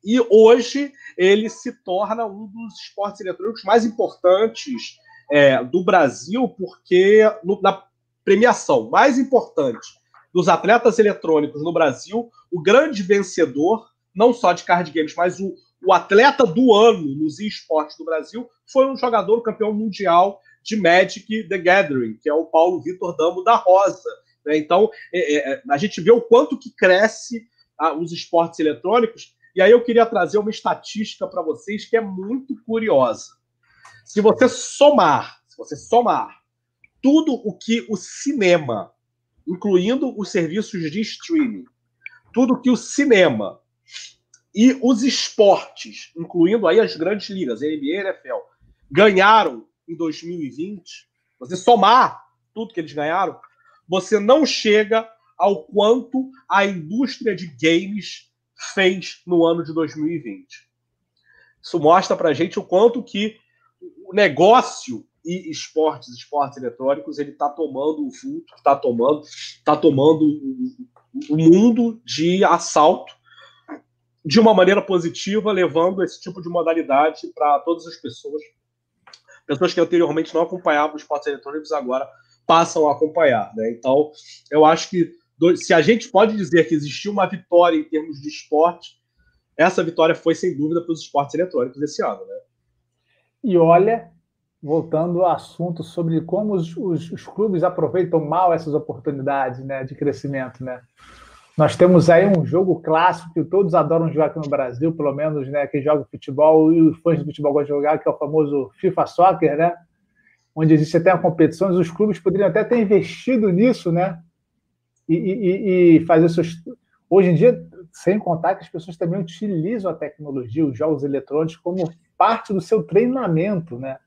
Speaker 1: E hoje ele se torna um dos esportes eletrônicos mais importantes é, do Brasil, porque no, na premiação mais importante dos atletas eletrônicos no Brasil, o grande vencedor, não só de card games, mas o, o atleta do ano nos esportes do Brasil, foi um jogador campeão mundial de Magic The Gathering, que é o Paulo Vitor Damo da Rosa. Né? Então, é, é, a gente vê o quanto que cresce ah, os esportes eletrônicos e aí eu queria trazer uma estatística para vocês que é muito curiosa. Se você somar, se você somar tudo o que o cinema, incluindo os serviços de streaming, tudo que o cinema e os esportes, incluindo aí as grandes ligas, NBA e NFL, ganharam em 2020, você somar tudo que eles ganharam, você não chega ao quanto a indústria de games fez no ano de 2020. Isso mostra para gente o quanto que o negócio e esportes, esportes eletrônicos, ele está tomando o vulto, está tomando, tá tomando o mundo de assalto de uma maneira positiva, levando esse tipo de modalidade para todas as pessoas. Pessoas que anteriormente não acompanhavam os esportes eletrônicos agora passam a acompanhar. Né? Então, eu acho que se a gente pode dizer que existiu uma vitória em termos de esporte, essa vitória foi sem dúvida para os esportes eletrônicos esse ano, né?
Speaker 2: E olha, voltando ao assunto sobre como os, os, os, clubes aproveitam mal essas oportunidades, né, de crescimento, né? Nós temos aí um jogo clássico que todos adoram jogar aqui no Brasil, pelo menos, né, quem joga futebol e os fãs de futebol gostam de jogar, que é o famoso FIFA Soccer, né? Onde existe até competições, os clubes poderiam até ter investido nisso, né? e, e, e fazer seus. Hoje em dia, sem contar que as pessoas também utilizam a tecnologia, os jogos eletrônicos, como parte do seu treinamento, né?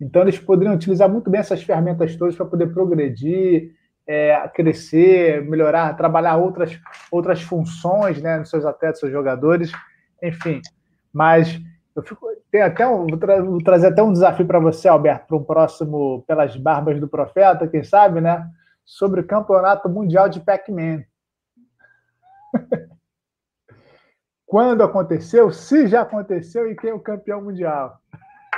Speaker 2: Então, eles poderiam utilizar muito bem essas ferramentas todas para poder progredir, é, crescer, melhorar, trabalhar outras, outras funções né, nos seus atletas, seus jogadores, enfim. Mas eu fico, tem até um, vou, tra vou trazer até um desafio para você, Alberto, para um próximo Pelas Barbas do Profeta, quem sabe, né? sobre o Campeonato Mundial de Pac-Man. Quando aconteceu, se já aconteceu e quem é o campeão mundial.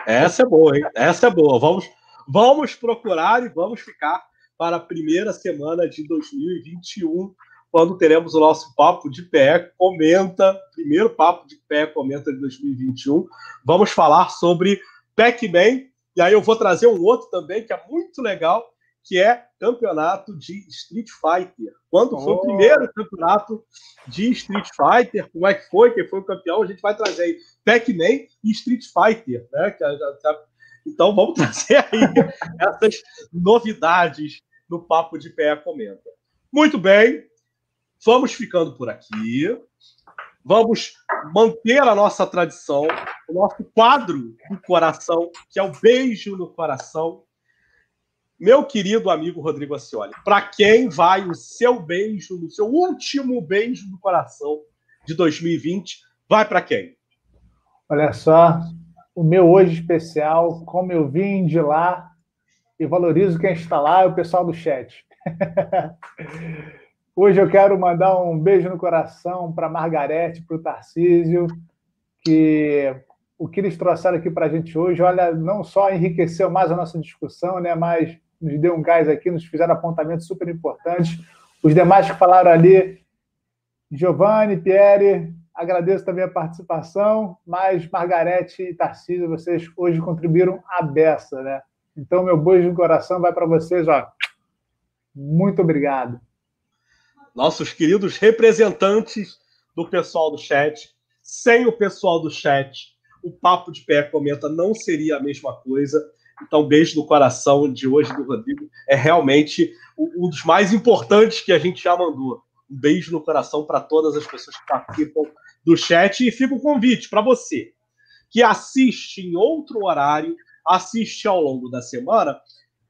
Speaker 1: Essa é boa, hein? Essa é boa. Vamos, vamos procurar e vamos ficar para a primeira semana de 2021, quando teremos o nosso Papo de Pé Comenta, primeiro Papo de Pé Comenta de 2021. Vamos falar sobre Pac-Man, e aí eu vou trazer um outro também que é muito legal, que é campeonato de Street Fighter. Quando oh. foi o primeiro campeonato de Street Fighter, como é que foi, quem foi o campeão, a gente vai trazer aí Pac-Man e Street Fighter, né? Então vamos trazer aí essas novidades no Papo de Pé Comenta. Muito bem, vamos ficando por aqui. Vamos manter a nossa tradição, o nosso quadro do coração, que é o beijo no coração meu querido amigo Rodrigo Acioli, para quem vai o seu beijo, o seu último beijo do coração de 2020, vai para quem?
Speaker 2: Olha só, o meu hoje especial, como eu vim de lá e valorizo quem está lá, é o pessoal do chat. hoje eu quero mandar um beijo no coração para Margarete, para o Tarcísio, que o que eles trouxeram aqui para a gente hoje, olha, não só enriqueceu mais a nossa discussão, né, mas nos deu um gás aqui, nos fizeram apontamentos super importantes. Os demais que falaram ali, Giovanni, Pierre, agradeço também a participação, mas Margarete e Tarcísio, vocês hoje contribuíram a beça, né? Então, meu beijo no coração vai para vocês, ó. Muito obrigado.
Speaker 1: Nossos queridos representantes do pessoal do chat. Sem o pessoal do chat, o Papo de Pé Comenta não seria a mesma coisa. Então, beijo no coração de hoje do Rodrigo é realmente um dos mais importantes que a gente já mandou. Um beijo no coração para todas as pessoas que participam do chat e fica o convite para você que assiste em outro horário, assiste ao longo da semana,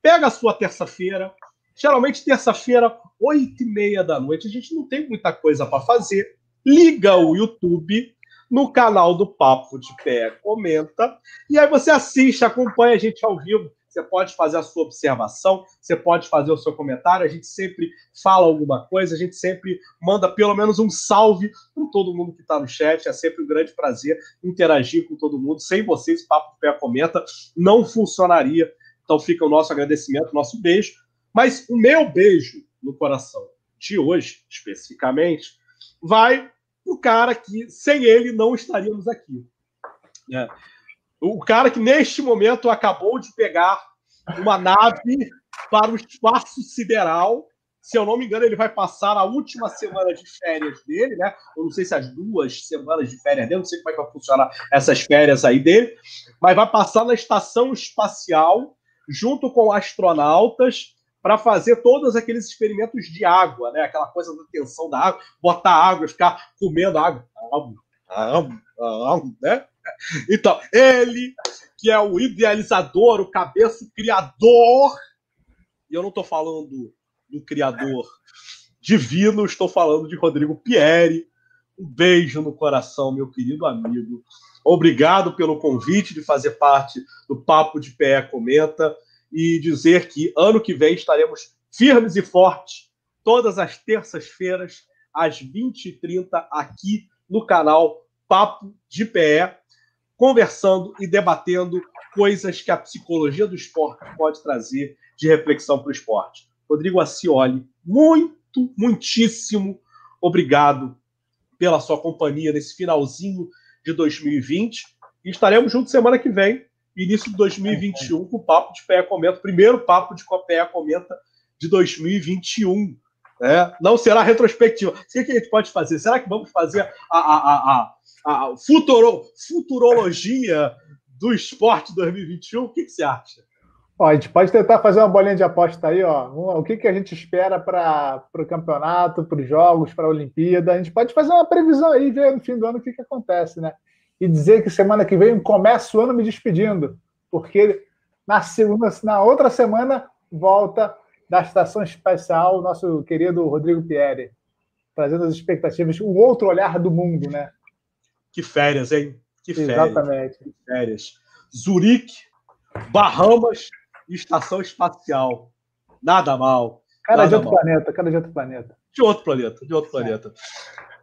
Speaker 1: pega a sua terça-feira, geralmente terça-feira, oito e meia da noite, a gente não tem muita coisa para fazer, liga o YouTube no canal do Papo de Pé, comenta, e aí você assiste, acompanha a gente ao vivo. Você pode fazer a sua observação, você pode fazer o seu comentário. A gente sempre fala alguma coisa, a gente sempre manda pelo menos um salve para todo mundo que está no chat. É sempre um grande prazer interagir com todo mundo. Sem vocês, Papo Pé comenta não funcionaria. Então fica o nosso agradecimento, o nosso beijo. Mas o meu beijo no coração de hoje, especificamente, vai o cara que sem ele não estaríamos aqui. É. O cara que neste momento acabou de pegar uma nave para o espaço sideral. Se eu não me engano, ele vai passar a última semana de férias dele, né? Eu não sei se as duas semanas de férias dele, não sei como é que vai funcionar essas férias aí dele, mas vai passar na estação espacial junto com astronautas para fazer todos aqueles experimentos de água, né? Aquela coisa da tensão da água, botar água, ficar comendo água, água, água, água né? Então, ele, que é o idealizador, o cabeça, criador, e eu não estou falando do criador divino, estou falando de Rodrigo Pieri. Um beijo no coração, meu querido amigo. Obrigado pelo convite de fazer parte do Papo de Pé Comenta e dizer que ano que vem estaremos firmes e fortes, todas as terças-feiras, às 20h30, aqui no canal Papo de Pé, conversando e debatendo coisas que a psicologia do esporte pode trazer de reflexão para o esporte. Rodrigo Acioli, muito, muitíssimo obrigado pela sua companhia nesse finalzinho de 2020. E estaremos juntos semana que vem início de 2021, com o Papo de Pé Comenta, primeiro Papo de Pé Comenta de 2021. Né? Não será retrospectiva. O que a gente pode fazer? Será que vamos fazer a, a, a, a futuro, futurologia do esporte 2021? O que, que você acha?
Speaker 2: Ó, a gente pode tentar fazer uma bolinha de aposta aí, ó. O que, que a gente espera para o campeonato, para os jogos, para a Olimpíada. A gente pode fazer uma previsão aí, ver no fim do ano o que, que acontece, né? e dizer que semana que vem começa o ano me despedindo, porque na segunda, na outra semana volta da estação espacial nosso querido Rodrigo Pieri, trazendo as expectativas, um outro olhar do mundo, né?
Speaker 1: Que férias, hein? Que férias.
Speaker 2: Exatamente.
Speaker 1: Que férias. Zurique, Bahamas e estação espacial. Nada mal.
Speaker 2: Cara
Speaker 1: Nada
Speaker 2: de outro
Speaker 1: mal.
Speaker 2: planeta, cara de outro planeta.
Speaker 1: De outro planeta, de outro planeta.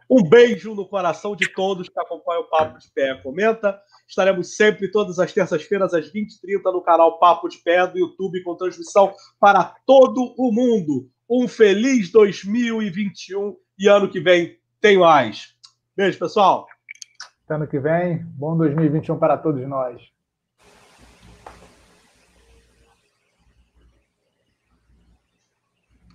Speaker 1: Um beijo no coração de todos que acompanham o Papo de Pé. Comenta. Estaremos sempre todas as terças-feiras, às 20h30, no canal Papo de Pé do YouTube, com transmissão para todo o mundo. Um feliz 2021 e ano que vem tem mais. Beijo, pessoal.
Speaker 2: Ano que vem, bom 2021 para todos nós.